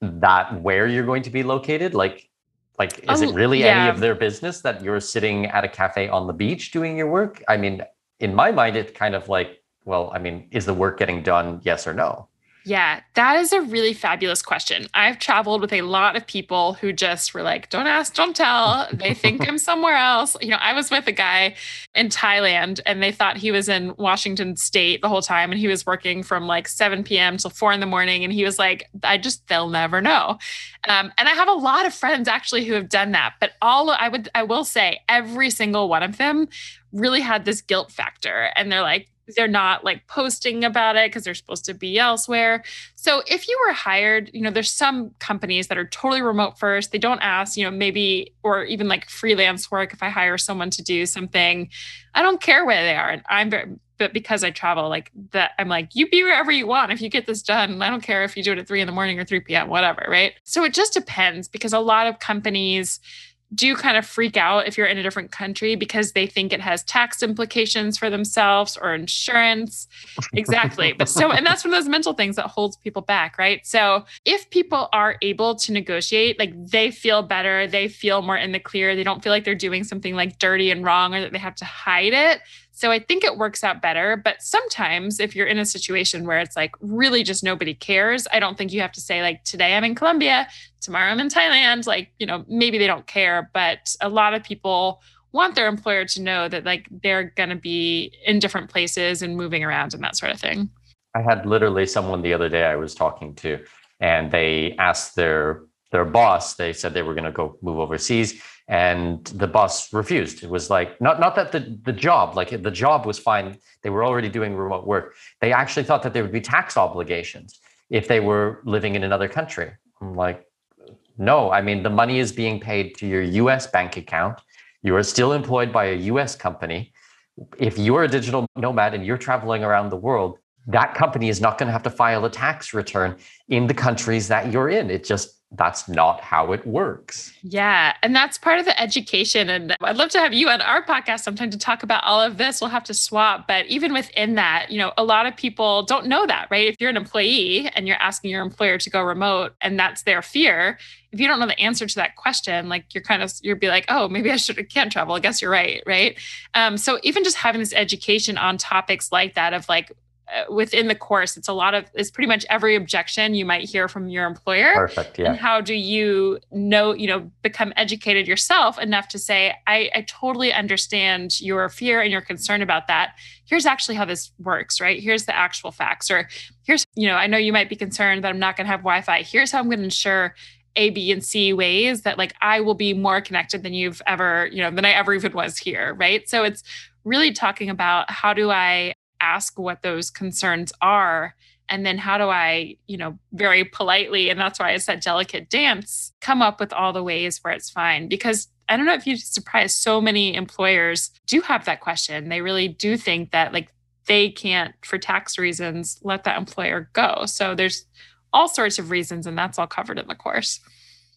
that where you're going to be located? Like, like is it oh, really yeah. any of their business that you're sitting at a cafe on the beach doing your work? I mean, in my mind, it's kind of like, well, I mean, is the work getting done? Yes or no? Yeah, that is a really fabulous question. I've traveled with a lot of people who just were like, don't ask, don't tell. They think I'm somewhere else. You know, I was with a guy in Thailand and they thought he was in Washington state the whole time. And he was working from like 7 p.m. till four in the morning. And he was like, I just, they'll never know. Um, and I have a lot of friends actually who have done that. But all I would, I will say, every single one of them really had this guilt factor. And they're like, they're not like posting about it because they're supposed to be elsewhere. So if you were hired, you know, there's some companies that are totally remote first. They don't ask, you know, maybe or even like freelance work. If I hire someone to do something, I don't care where they are. And I'm very but because I travel like that, I'm like, you be wherever you want. If you get this done, I don't care if you do it at three in the morning or 3 p.m., whatever, right? So it just depends because a lot of companies do kind of freak out if you're in a different country because they think it has tax implications for themselves or insurance. Exactly. but so, and that's one of those mental things that holds people back, right? So, if people are able to negotiate, like they feel better, they feel more in the clear, they don't feel like they're doing something like dirty and wrong or that they have to hide it, so I think it works out better. But sometimes if you're in a situation where it's like really just nobody cares, I don't think you have to say, like, today I'm in Colombia, tomorrow I'm in Thailand. Like, you know, maybe they don't care, but a lot of people want their employer to know that like they're going to be in different places and moving around and that sort of thing. I had literally someone the other day I was talking to, and they asked their their boss, they said they were going to go move overseas and the boss refused it was like not not that the the job like the job was fine they were already doing remote work they actually thought that there would be tax obligations if they were living in another country i'm like no i mean the money is being paid to your us bank account. You are still employed by a us company. If you're a digital nomad and you're traveling around the world that company is not going to have to file a tax return in the countries that you're in it just that's not how it works. Yeah. And that's part of the education. And I'd love to have you on our podcast sometime to talk about all of this. We'll have to swap. But even within that, you know, a lot of people don't know that, right? If you're an employee and you're asking your employer to go remote and that's their fear, if you don't know the answer to that question, like you're kind of, you'd be like, oh, maybe I should, can't travel. I guess you're right. Right. Um, so even just having this education on topics like that of like, Uh, within the course it's a lot of it's pretty much every objection you might hear from your employer. Perfect yeah. And how do you know you know become educated yourself enough to say I, I totally understand your fear and your concern about that. Here's actually how this works right? Here's the actual facts. Or here's you know i know you might be concerned that i'm not going to have wi-fi. Here's how i'm going to ensure a, B, and C ways that like I will be more connected than you've ever, you know, than I ever even was here. Right. So it's really talking about how do I ask what those concerns are. And then how do i you know very politely and that's why i said delicate dance come up with all the ways where it's fine. Because i don't know if you'd surprised so many employers do have that question. They really do think that like they can't for tax reasons let that employer go. So there's all sorts of reasons and that's all covered in the course.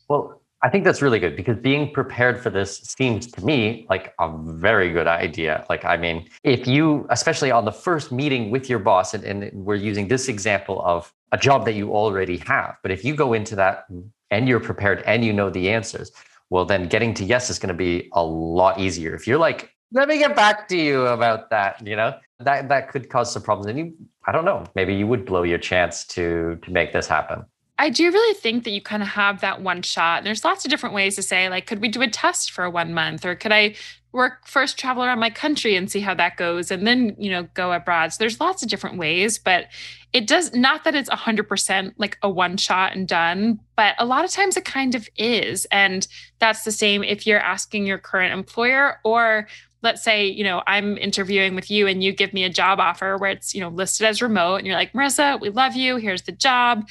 Well I think that's really good because being prepared for this seems to me like a very good idea. Like, I mean, if you, especially on the first meeting with your boss, and, and we're using this example of a job that you already have, but if you go into that and you're prepared and you know the answers, well, then getting to yes is going to be a lot easier. If you're like, let me get back to you about that, you know, that that could cause some problems. And you, I don't know, maybe you would blow your chance to to make this happen. I do really think that you kind of have that one shot. And There's lots of different ways to say, like, could we do a test for one month? Or could I work first travel around my country and see how that goes and then, you know, go abroad? So there's lots of different ways, but it does not that it's 100% like a one shot and done, but a lot of times it kind of is. And that's the same if you're asking your current employer or let's say you know i'm interviewing with you and you give me a job offer where it's you know listed as remote and you're like marisa we love you here's the job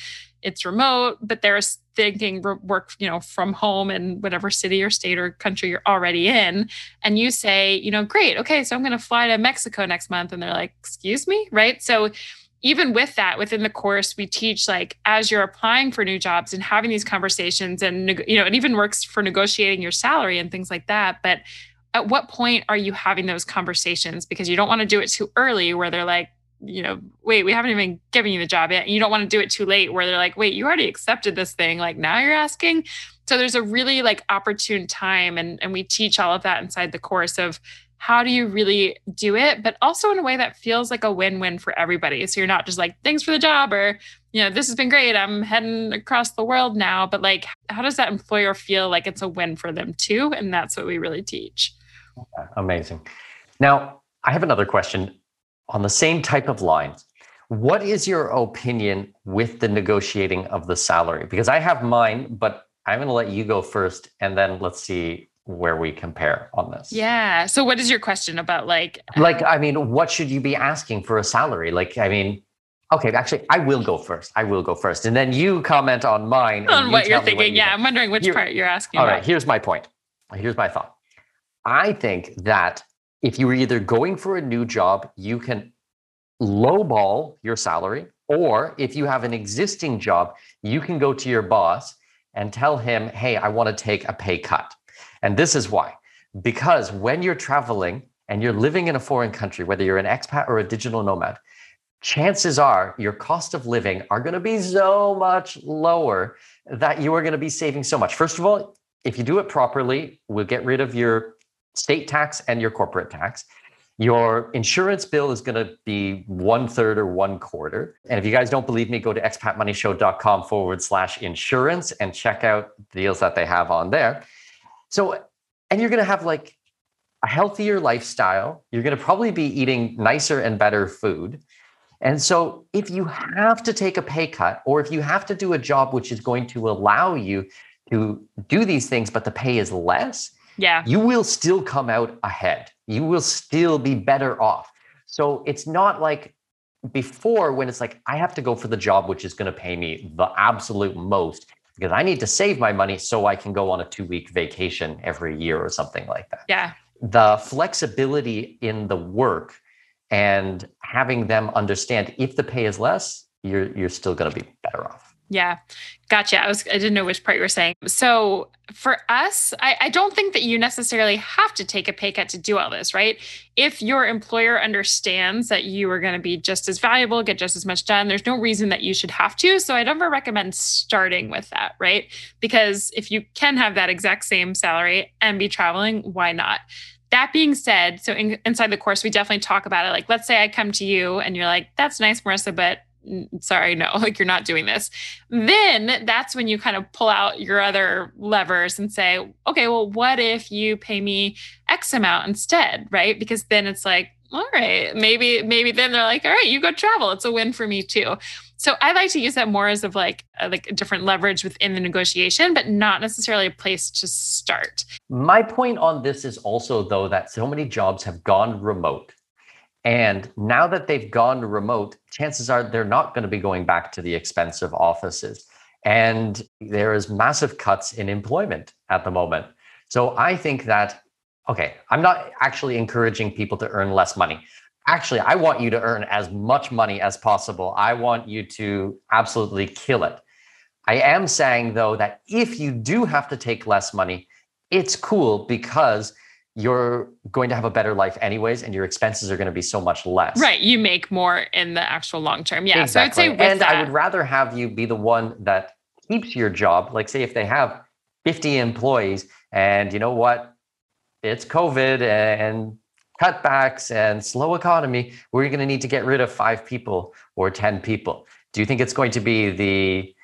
it's remote, but they're thinking work, you know, from home in whatever city or state or country you're already in. And you say, you know, great, okay, so I'm going to fly to Mexico next month. And they're like, excuse me, right? So even with that within the course we teach like as you're applying for new jobs and having these conversations and you know it even works for negotiating your salary and things like that but at what point are you having those conversations because you don't want to do it too early where they're like you know, wait, we haven't even given you the job yet. And you don't want to do it too late where they're like, wait, you already accepted this thing. Like now you're asking. So there's a really like opportune time. And, and we teach all of that inside the course of how do you really do it, but also in a way that feels like a win-win for everybody. So you're not just like, thanks for the job or, you know, this has been great. I'm heading across the world now. But like, how does that employer feel like it's a win for them too? And that's what we really teach. Amazing. Now, I have another question on the same type of lines, what is your opinion with the negotiating of the salary? Because I have mine, but I'm going to let you go first, and then let's see where we compare on this. Yeah. So, what is your question about? Like, uh, like I mean, what should you be asking for a salary? Like, I mean, okay, actually, I will go first. I will go first, and then you comment on mine. On what you're thinking. What you yeah, think. I'm wondering which Here, part you're asking. All about. right. Here's my point. Here's my thought. I think that if you are either going for a new job, you can lowball your salary, or if you have an existing job, you can go to your boss and tell him, hey, I want to take a pay cut. And this is why. Because when you're traveling and you're living in a foreign country, whether you're an expat or a digital nomad, chances are your cost of living are going to be so much lower that you are going to be saving so much. First of all, if you do it properly, we'll get rid of your state tax and your corporate tax. Your insurance bill is going to be one third or one quarter. And if you guys don't believe me, go to expatmoneyshow.com forward slash insurance and check out the deals that they have on there. So, and you're going to have like a healthier lifestyle. You're going to probably be eating nicer and better food. And so, if you have to take a pay cut, or if you have to do a job which is going to allow you to do these things, but the pay is less, yeah, you will still come out ahead you will still be better off. So it's not like before when it's like, I have to go for the job which is going to pay me the absolute most because I need to save my money so I can go on a two week vacation every year or something like that. Yeah. The flexibility in the work and having them understand if the pay is less, you're you're still going to be better off. Yeah. Gotcha. I was I didn't know which part you were saying. So for us, I, I don't think that you necessarily have to take a pay cut to do all this, right? If your employer understands that you are going to be just as valuable, get just as much done, there's no reason that you should have to. So I'd never recommend starting with that, right? Because if you can have that exact same salary and be traveling, why not? that being said, so in, inside the course, we definitely talk about it. Like, let's say I come to you and you're like, that's nice, Marisa, but Mm, sorry, no, like you're not doing this. Then that's when you kind of pull out your other levers and say, okay, well, what if you pay me X amount instead? Right. Because then it's like, all right, maybe, maybe then they're like, all right, you go travel. It's a win for me too. So I like to use that more as of like a, like a different leverage within the negotiation, but not necessarily a place to start. My point on this is also though that so many jobs have gone remote and now that they've gone remote, chances are they're not going to be going back to the expensive offices. And there is massive cuts in employment at the moment. So I think that, okay, I'm not actually encouraging people to earn less money. Actually, I want you to earn as much money as possible. I want you to absolutely kill it. I am saying though that if you do have to take less money, it's cool because you're going to have a better life anyways and your expenses are going to be so much less. Right you make more in the actual long term. Yeah exactly. so i'd say and that, i would rather have you be the one that keeps your job. Like say if they have 50 employees and you know what? It's covid and cutbacks and slow economy we're going to need to get rid of five people or 10 people. Do you think it's going to be the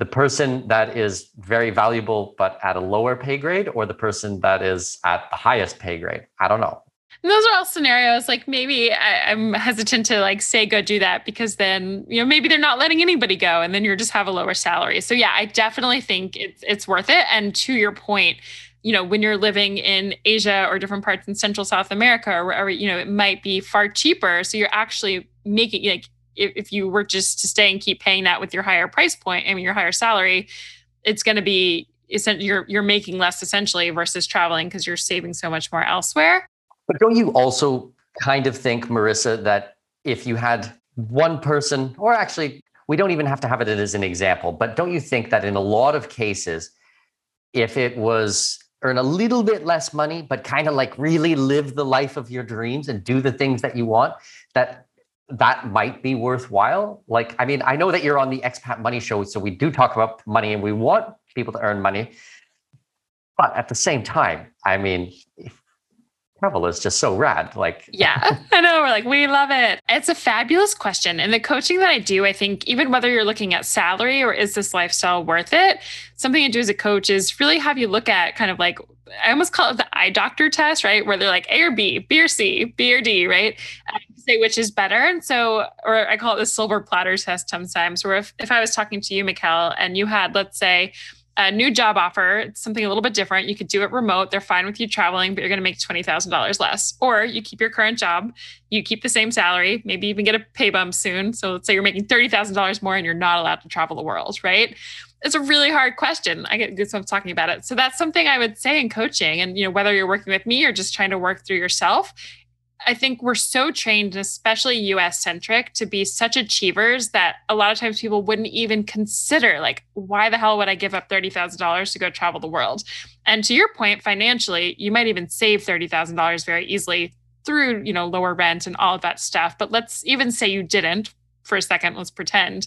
the person that is very valuable but at a lower pay grade or the person that is at the highest pay grade? I don't know. And those are all scenarios like maybe I, am hesitant to like say go do that because then you know maybe they're not letting anybody go and then you just have a lower salary. So yeah i definitely think it's it's worth it. And to your point you know when you're living in asia or different parts in central south america or wherever you know it might be far cheaper. So you're actually making like if, if you were just to stay and keep paying that with your higher price point I mean your higher salary, it's going to be you're you're making less essentially versus traveling because you're saving so much more elsewhere. But don't you also kind of think, Marisa, that if you had one person, or actually, we don't even have to have it as an example, but don't you think that in a lot of cases, if it was earn a little bit less money, but kind of like really live the life of your dreams and do the things that you want, that that might be worthwhile. Like, I mean, I know that you're on the Expat Money Show, so we do talk about money and we want people to earn money. But at the same time, I mean, travel is just so rad. Like, yeah, I know. We're like, we love it. It's a fabulous question. And the coaching that I do, I think, even whether you're looking at salary or is this lifestyle worth it, something I do as a coach is really have you look at kind of like, I almost call it the eye doctor test, right? Where they're like A or B, B or C, B or D, right? Say which is better. And so, or I call it the silver platter test sometimes, where if, if I was talking to you, Mikkel, and you had, let's say, a new job offer, something a little bit different. You could do it remote. They're fine with you traveling, but you're going to make $20,000 less. Or you keep your current job, you keep the same salary, maybe even get a pay bump soon. So let's say you're making $30,000 more and you're not allowed to travel the world, right? It's a really hard question. I get goosebumps talking about it. So that's something I would say in coaching. And you know, whether you're working with me or just trying to work through yourself, I think we're so trained, especially US centric, to be such achievers that a lot of times people wouldn't even consider, like, why the hell would I give up $30,000 to go travel the world? And to your point, financially, you might even save $30,000 very easily through, you know, lower rent and all of that stuff. But let's even say you didn't for a second, let's pretend.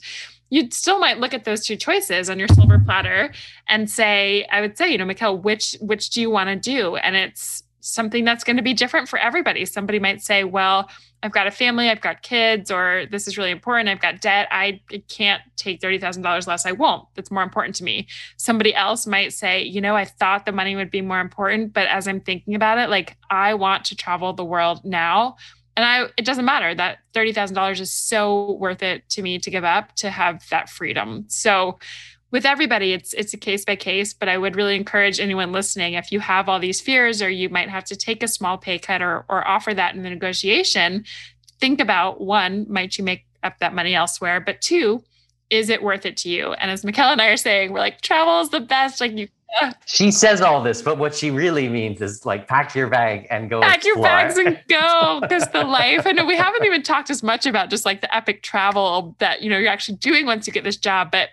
You still might look at those two choices on your silver platter and say, I would say, you know, Mikkel, which which do you want to do? And it's something that's going to be different for everybody. Somebody might say, well, I've got a family, I've got kids, or this is really important. I've got debt. I can't take $30,000 less. I won't. That's more important to me. Somebody else might say, you know, I thought the money would be more important, but as I'm thinking about it, like I want to travel the world now. And I, it doesn't matter that $30,000 is so worth it to me to give up to have that freedom. So, with everybody it's it's a case by case but i would really encourage anyone listening if you have all these fears or you might have to take a small pay cut or or offer that in the negotiation think about one might you make up that money elsewhere but two is it worth it to you and as Mikkel and I are saying we're like travel is the best like you she says all this, but what she really means is like pack your bag and go. Pack explore. your bags and go because the life. And we haven't even talked as much about just like the epic travel that you know you're actually doing once you get this job, but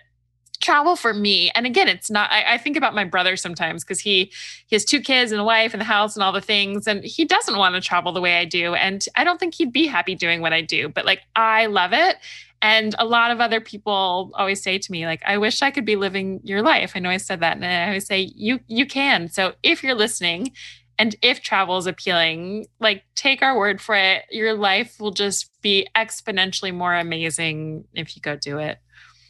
travel for me. And again it's not i, I think about my brother sometimes because he he has two kids and a wife and the house and all the things and he doesn't want to travel the way i do and i don't think he'd be happy doing what i do but like i love it. And a lot of other people always say to me like i wish i could be living your life. I know i said that and i always say you you can. So if you're listening and if travel is appealing, like take our word for it, your life will just be exponentially more amazing if you go do it.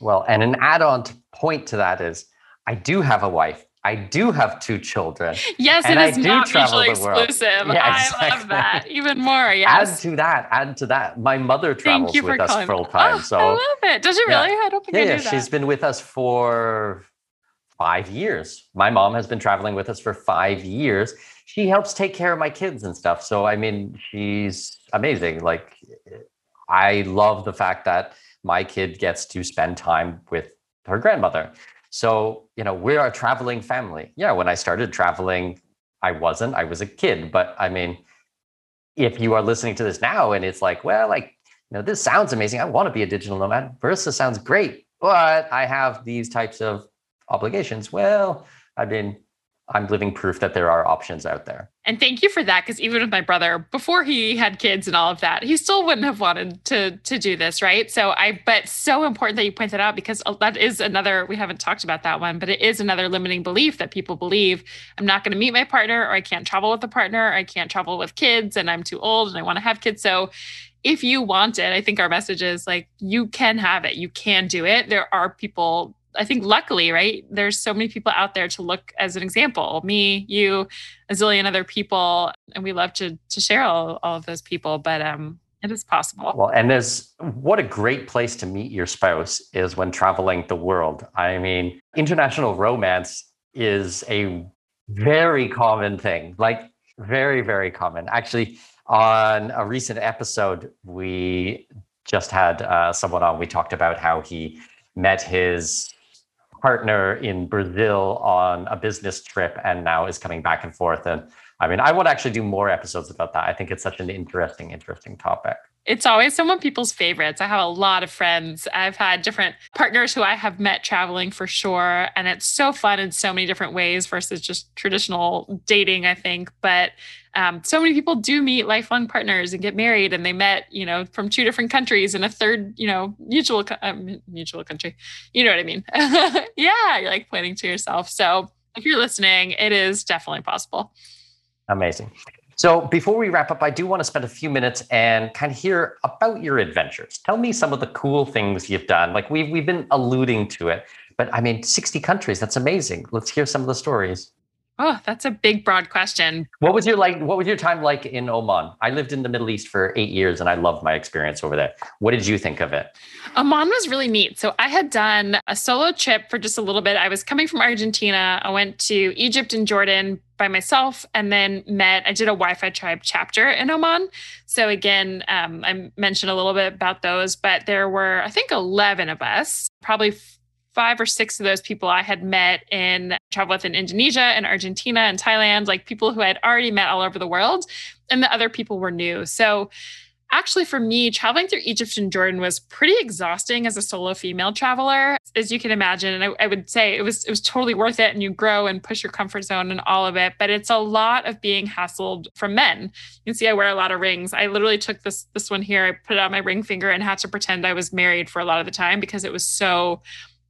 Well, and an add-on point to that is I do have a wife. I do have two children. Yes, and it is not mutually exclusive. Yeah, exactly. I love that even more. Yes. Add to that. Add to that. My mother travels with us full oh, time. Oh, so I love it. Does she really? Yeah. I don't think yeah, I knew yeah. that. She's been with us for five years. My mom has been traveling with us for five years. She helps take care of my kids and stuff. So I mean, she's amazing. Like I love the fact that my kid gets to spend time with her grandmother. So, you know, we're a traveling family. Yeah, when I started traveling, I wasn't, I was a kid. But I mean, if you are listening to this now and it's like, well, like, you know, this sounds amazing. I want to be a digital nomad. Marisa sounds great. but I have these types of obligations. Well, I mean, I'm living proof that there are options out there. And thank you for that, because even with my brother, before he had kids and all of that, he still wouldn't have wanted to to do this, right? So I, but so important that you point that out because oh, that is another. We haven't talked about that one, but it is another limiting belief that people believe I'm not going to meet my partner, or I can't travel with a partner, or I can't travel with kids, and I'm too old, and I want to have kids. So if you want it, I think our message is like you can have it, you can do it. There are people I think luckily, right? There's so many people out there to look as an example. Me, you, a zillion other people, and we love to to share all, all of those people. But um, it is possible. Well, and there's what a great place to meet your spouse is when traveling the world. I mean, international romance is a very common thing, like very, very common. Actually, on a recent episode, we just had uh, someone on. We talked about how he met his partner in Brazil on a business trip and now is coming back and forth. And I mean, I would actually do more episodes about that. I think it's such an interesting, interesting topic. It's always some of people's favorites. I have a lot of friends. I've had different partners who I have met traveling for sure. And it's so fun in so many different ways versus just traditional dating, I think. But um, so many people do meet lifelong partners and get married and they met you know from two different countries and a third you know mutual um, mutual country you know what i mean yeah you're like pointing to yourself so if you're listening it is definitely possible amazing so before we wrap up i do want to spend a few minutes and kind of hear about your adventures. Tell me some of the cool things you've done. Like we've, we've been alluding to it but i mean 60 countries that's amazing. Let's hear some of the stories Oh, that's a big, broad question. What was your like? What was your time like in Oman? I lived in the Middle East for eight years, and I loved my experience over there. What did you think of it? Oman was really neat. So I had done a solo trip for just a little bit. I was coming from Argentina. I went to Egypt and Jordan by myself, and then met. I did a Wi-Fi tribe chapter in Oman. So again, um, I mentioned a little bit about those, but there were I think eleven of us, probably five or six of those people I had met in travel with in Indonesia and Argentina and Thailand, like people who I had already met all over the world. And the other people were new. So actually for me traveling through egypt and jordan was pretty exhausting as a solo female traveler as you can imagine and I, I, would say it was it was totally worth it and you grow and push your comfort zone and all of it but it's a lot of being hassled from men you can see i wear a lot of rings i literally took this this one here i put it on my ring finger and had to pretend i was married for a lot of the time because it was so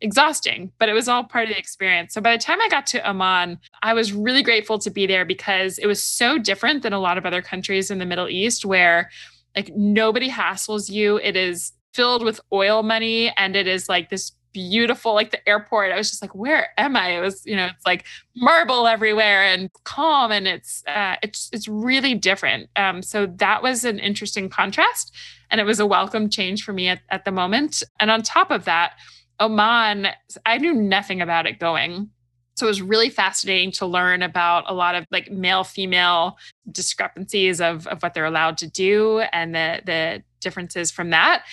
exhausting, but it was all part of the experience. So by the time I got to Oman, I was really grateful to be there because it was so different than a lot of other countries in the Middle East where like nobody hassles you. It is filled with oil money and it is like this beautiful like the airport i was just like where am i it was you know it's like marble everywhere and calm and it's uh, it's it's really different um, so that was an interesting contrast and it was a welcome change for me at, at the moment and on top of that Oh, Oman, I knew nothing about it going. So it was really fascinating to learn about a lot of like male female discrepancies of, of what they're allowed to do and the, the differences from that.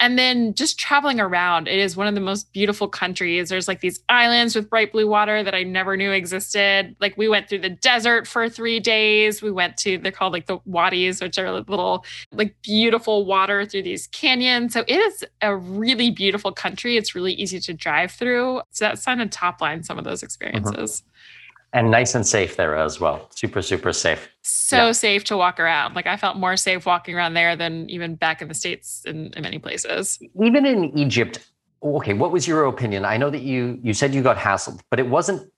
And then just traveling around, it is one of the most beautiful countries. There's like these islands with bright blue water that I never knew existed. Like we went through the desert for three days. We went to, they're called like the wadis, which are little like beautiful water through these canyons. So it is a really beautiful country. It's really easy to drive through. So that's kind of top line some of those experiences. Mm-hmm and nice and safe there as well. Super, super safe. So yeah. safe to walk around. Like I felt more safe walking around there than even back in the States in, in many places. Even in Egypt, okay, what was your opinion? I know that you you said you got hassled, but it wasn't,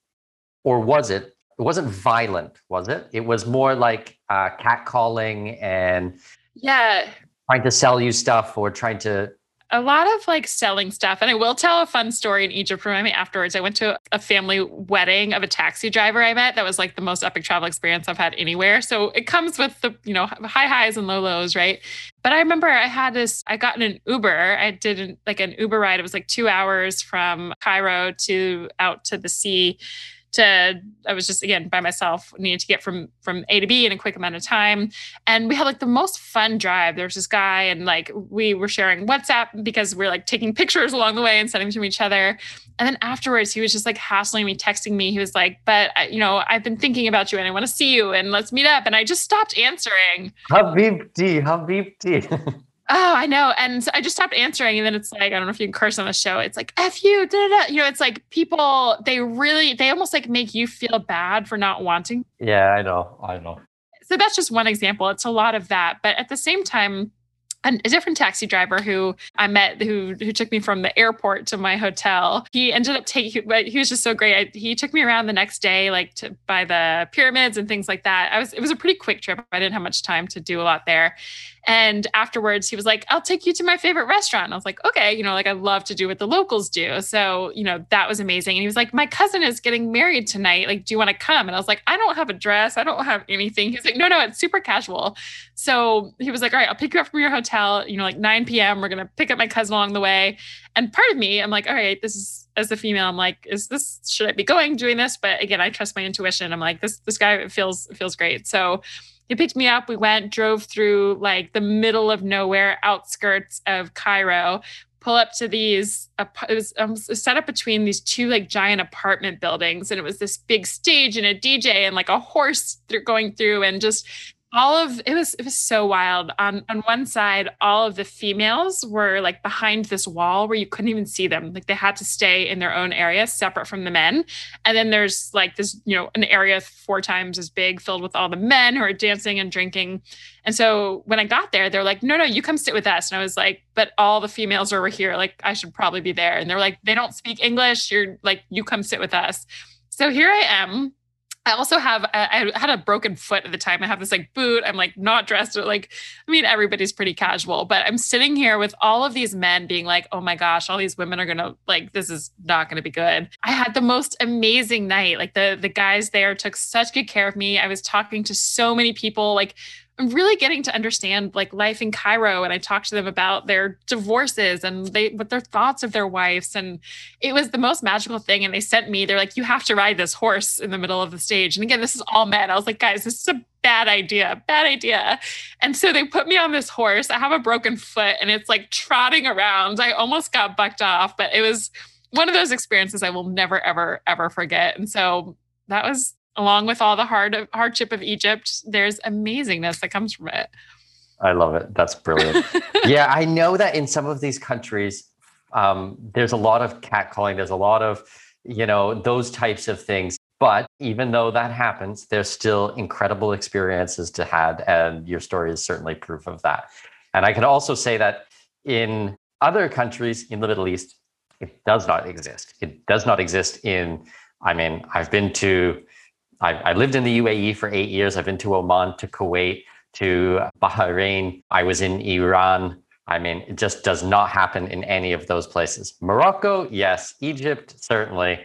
or was it? It wasn't violent, was it? It was more like uh, catcalling and yeah, trying to sell you stuff or trying to a lot of like selling stuff. And I will tell a fun story in Egypt. Remind me afterwards. I went to a family wedding of a taxi driver I met. That was like the most epic travel experience I've had anywhere. So it comes with the, you know, high highs and low lows, right? But I remember I had this, I got in an Uber. I did an, like an Uber ride. It was like two hours from Cairo to out to the sea to I was just again by myself, needed to get from from A to B in a quick amount of time. And we had like the most fun drive. There was this guy, and like we were sharing WhatsApp because we are like taking pictures along the way and sending them to each other. And then afterwards, he was just like hassling me, texting me. He was like, "But uh, you know, I've been thinking about you, and I want to see you, and let's meet up." And I just stopped answering. Habibti, Habibti. Oh, I know. And I just stopped answering. And then it's like, I don't know if you can curse on the show. It's like, F you, da, da, da. You know, it's like people, they really, they almost like make you feel bad for not wanting. Yeah, I know. I know. So that's just one example. It's a lot of that. But at the same time, a different taxi driver who I met who who took me from the airport to my hotel. He ended up taking but he was just so great. I, he took me around the next day like to by the pyramids and things like that. I was it was a pretty quick trip. I didn't have much time to do a lot there. And afterwards, he was like, I'll take you to my favorite restaurant. And I was like, okay, you know, like I love to do what the locals do. So, you know, that was amazing. And he was like, my cousin is getting married tonight. Like, do you want to come? And I was like, I don't have a dress. I don't have anything. He's like, no, no, it's super casual. So he was like, all right, I'll pick you up from your hotel, you know, like 9 p.m. We're going to pick up my cousin along the way. And part of me, I'm like, all right, this is as a female, I'm like, is this should I be going doing this? But again, I trust my intuition. I'm like, this this guy feels feels great. So he picked me up. We went, drove through like the middle of nowhere, outskirts of Cairo, pull up to these, it was um, set up between these two like giant apartment buildings. And it was this big stage and a DJ and like a horse going through and just all of it was it was so wild. On on one side all of the females were like behind this wall where you couldn't even see them. Like they had to stay in their own area separate from the men. And then there's like this you know an area four times as big filled with all the men who are dancing and drinking. And so when i got there they're like no no you come sit with us. And i was like but all the females are over here. Like i should probably be there. And they're like they don't speak english. You're like you come sit with us. So here i am I also have I had a broken foot at the time. I have this like boot. I'm like not dressed like I mean everybody's pretty casual, but I'm sitting here with all of these men being like, "Oh my gosh, all these women are to like this is not to be good." I had the most amazing night. Like the the guys there took such good care of me. I was talking to so many people like I'm really getting to understand like life in Cairo and I talked to them about their divorces and they what their thoughts of their wives and it was the most magical thing and they sent me they're like you have to ride this horse in the middle of the stage. And again this is all men. I was like guys this is a bad idea bad idea. And so they put me on this horse. I have a broken foot and it's like trotting around. I almost got bucked off but it was one of those experiences I will never ever ever forget. And so that was along with all the hard hardship of Egypt, there's amazingness that comes from it. I love it. That's brilliant. yeah, I know that in some of these countries, um, there's a lot of catcalling. There's a lot of, you know, those types of things. But even though that happens, there's still incredible experiences to have, and your story is certainly proof of that. And I can also say that in other countries in the Middle East, it does not exist. It does not exist in. I mean, I've been to I, I lived in the UAE for eight years. I've been to Oman, to Kuwait, to Bahrain. I was in Iran. I mean, it just does not happen in any of those places. Morocco, yes. Egypt, certainly.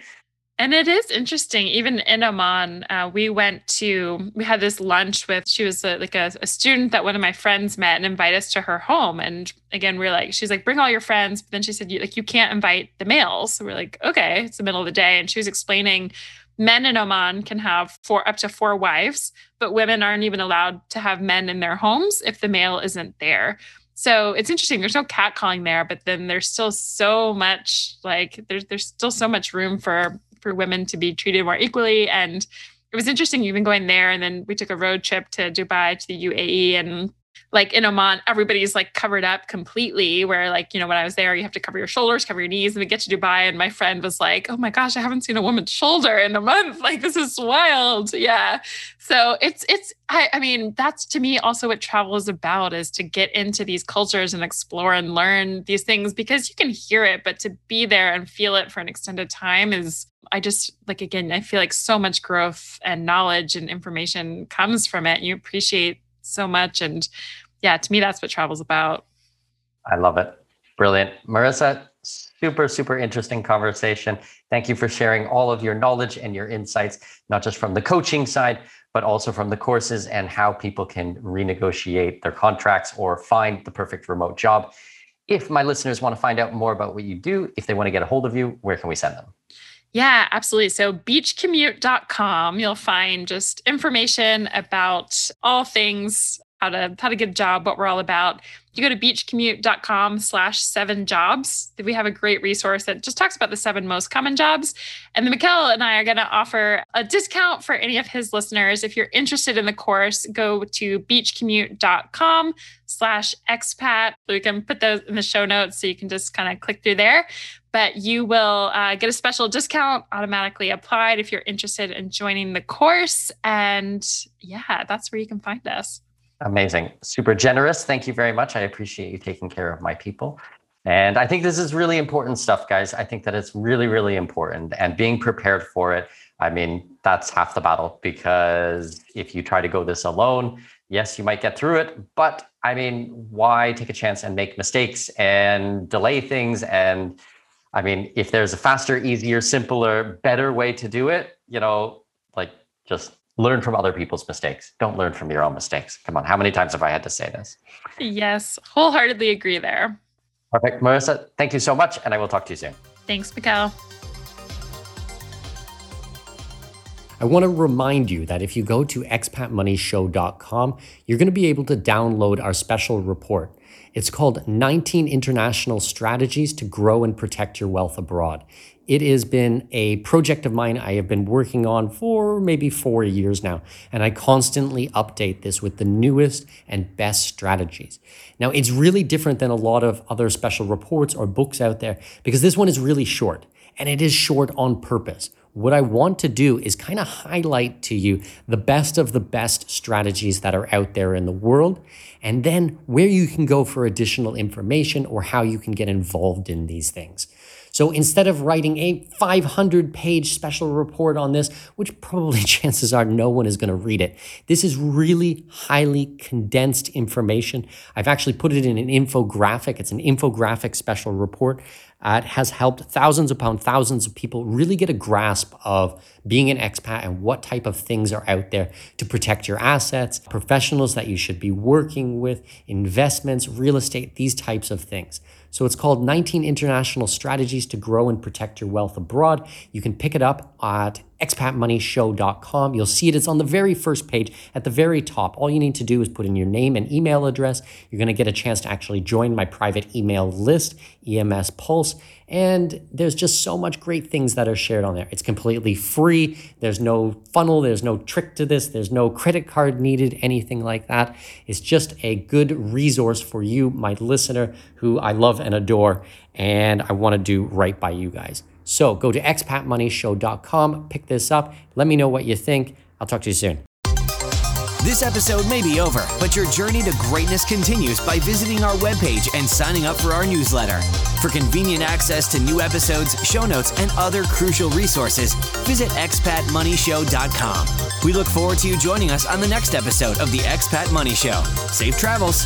And it is interesting, even in Oman, uh, we went to, we had this lunch with, she was a, like a, a, student that one of my friends met and invited us to her home. And again, we are like, she's like, bring all your friends. But then she said, you, like, you can't invite the males. So we're like, okay, it's the middle of the day. And she was explaining men in Oman can have four up to four wives, but women aren't even allowed to have men in their homes if the male isn't there. So it's interesting. There's no catcalling there, but then there's still so much like there's there's still so much room for for women to be treated more equally. And it was interesting even going there. And then we took a road trip to Dubai to the UAE and like in Oman, everybody's like covered up completely. Where like, you know, when I was there, you have to cover your shoulders, cover your knees. And we get to Dubai, and my friend was like, Oh my gosh, I haven't seen a woman's shoulder in a month. Like, this is wild. Yeah. So it's it's I, I mean, that's to me also what travel is about is to get into these cultures and explore and learn these things because you can hear it, but to be there and feel it for an extended time is I just like again, I feel like so much growth and knowledge and information comes from it. And you appreciate so much. And yeah, to me, that's what travel's about. I love it. Brilliant. Marisa, super, super interesting conversation. Thank you for sharing all of your knowledge and your insights, not just from the coaching side, but also from the courses and how people can renegotiate their contracts or find the perfect remote job. If my listeners want to find out more about what you do, if they want to get a hold of you, where can we send them? Yeah, absolutely. So, beachcommute.com, you'll find just information about all things how to how to get a job, what we're all about, you go to beachcommute.com slash seven jobs. We have a great resource that just talks about the seven most common jobs. And then Mikkel and I are going to offer a discount for any of his listeners. If you're interested in the course, go to beachcommute.com slash expat. We can put those in the show notes so you can just kind of click through there. But you will uh, get a special discount automatically applied if you're interested in joining the course. And yeah, that's where you can find us. Amazing. Super generous. Thank you very much. I appreciate you taking care of my people. And I think this is really important stuff, guys. I think that it's really, really important and being prepared for it. I mean, that's half the battle because if you try to go this alone, yes, you might get through it. But I mean, why take a chance and make mistakes and delay things? And I mean, if there's a faster, easier, simpler, better way to do it, you know, like just learn from other people's mistakes. Don't learn from your own mistakes. Come on, how many times have I had to say this? Yes, wholeheartedly agree there. Perfect. Marisa, thank you so much, and I will talk to you soon. Thanks, Mikkel. I want to remind you that if you go to expatmoneyshow.com, you're going to be able to download our special report. It's called 19 International Strategies to Grow and Protect Your Wealth Abroad. It has been a project of mine I have been working on for maybe four years now, and I constantly update this with the newest and best strategies. Now, it's really different than a lot of other special reports or books out there because this one is really short, and it is short on purpose. What I want to do is kind of highlight to you the best of the best strategies that are out there in the world, and then where you can go for additional information or how you can get involved in these things. So instead of writing a 500 page special report on this, which probably chances are no one is going to read it, this is really highly condensed information. I've actually put it in an infographic. It's an infographic special report. Uh, it has helped thousands upon thousands of people really get a grasp of being an expat and what type of things are out there to protect your assets, professionals that you should be working with, investments, real estate, these types of things. So it's called 19 International Strategies to Grow and Protect Your Wealth Abroad. You can pick it up at expatmoneyshow.com. You'll see it. It's on the very first page at the very top. All you need to do is put in your name and email address. You're going to get a chance to actually join my private email list, EMS Pulse. And there's just so much great things that are shared on there. It's completely free. There's no funnel, there's no trick to this, there's no credit card needed, anything like that. It's just a good resource for you, my listener, who I love and adore, and I want to do right by you guys. So go to expatmoneyshow.com, pick this up, let me know what you think. I'll talk to you soon. This episode may be over, but your journey to greatness continues by visiting our webpage and signing up for our newsletter. For convenient access to new episodes, show notes, and other crucial resources, visit expatmoneyshow.com. We look forward to you joining us on the next episode of the Expat Money Show. Safe travels.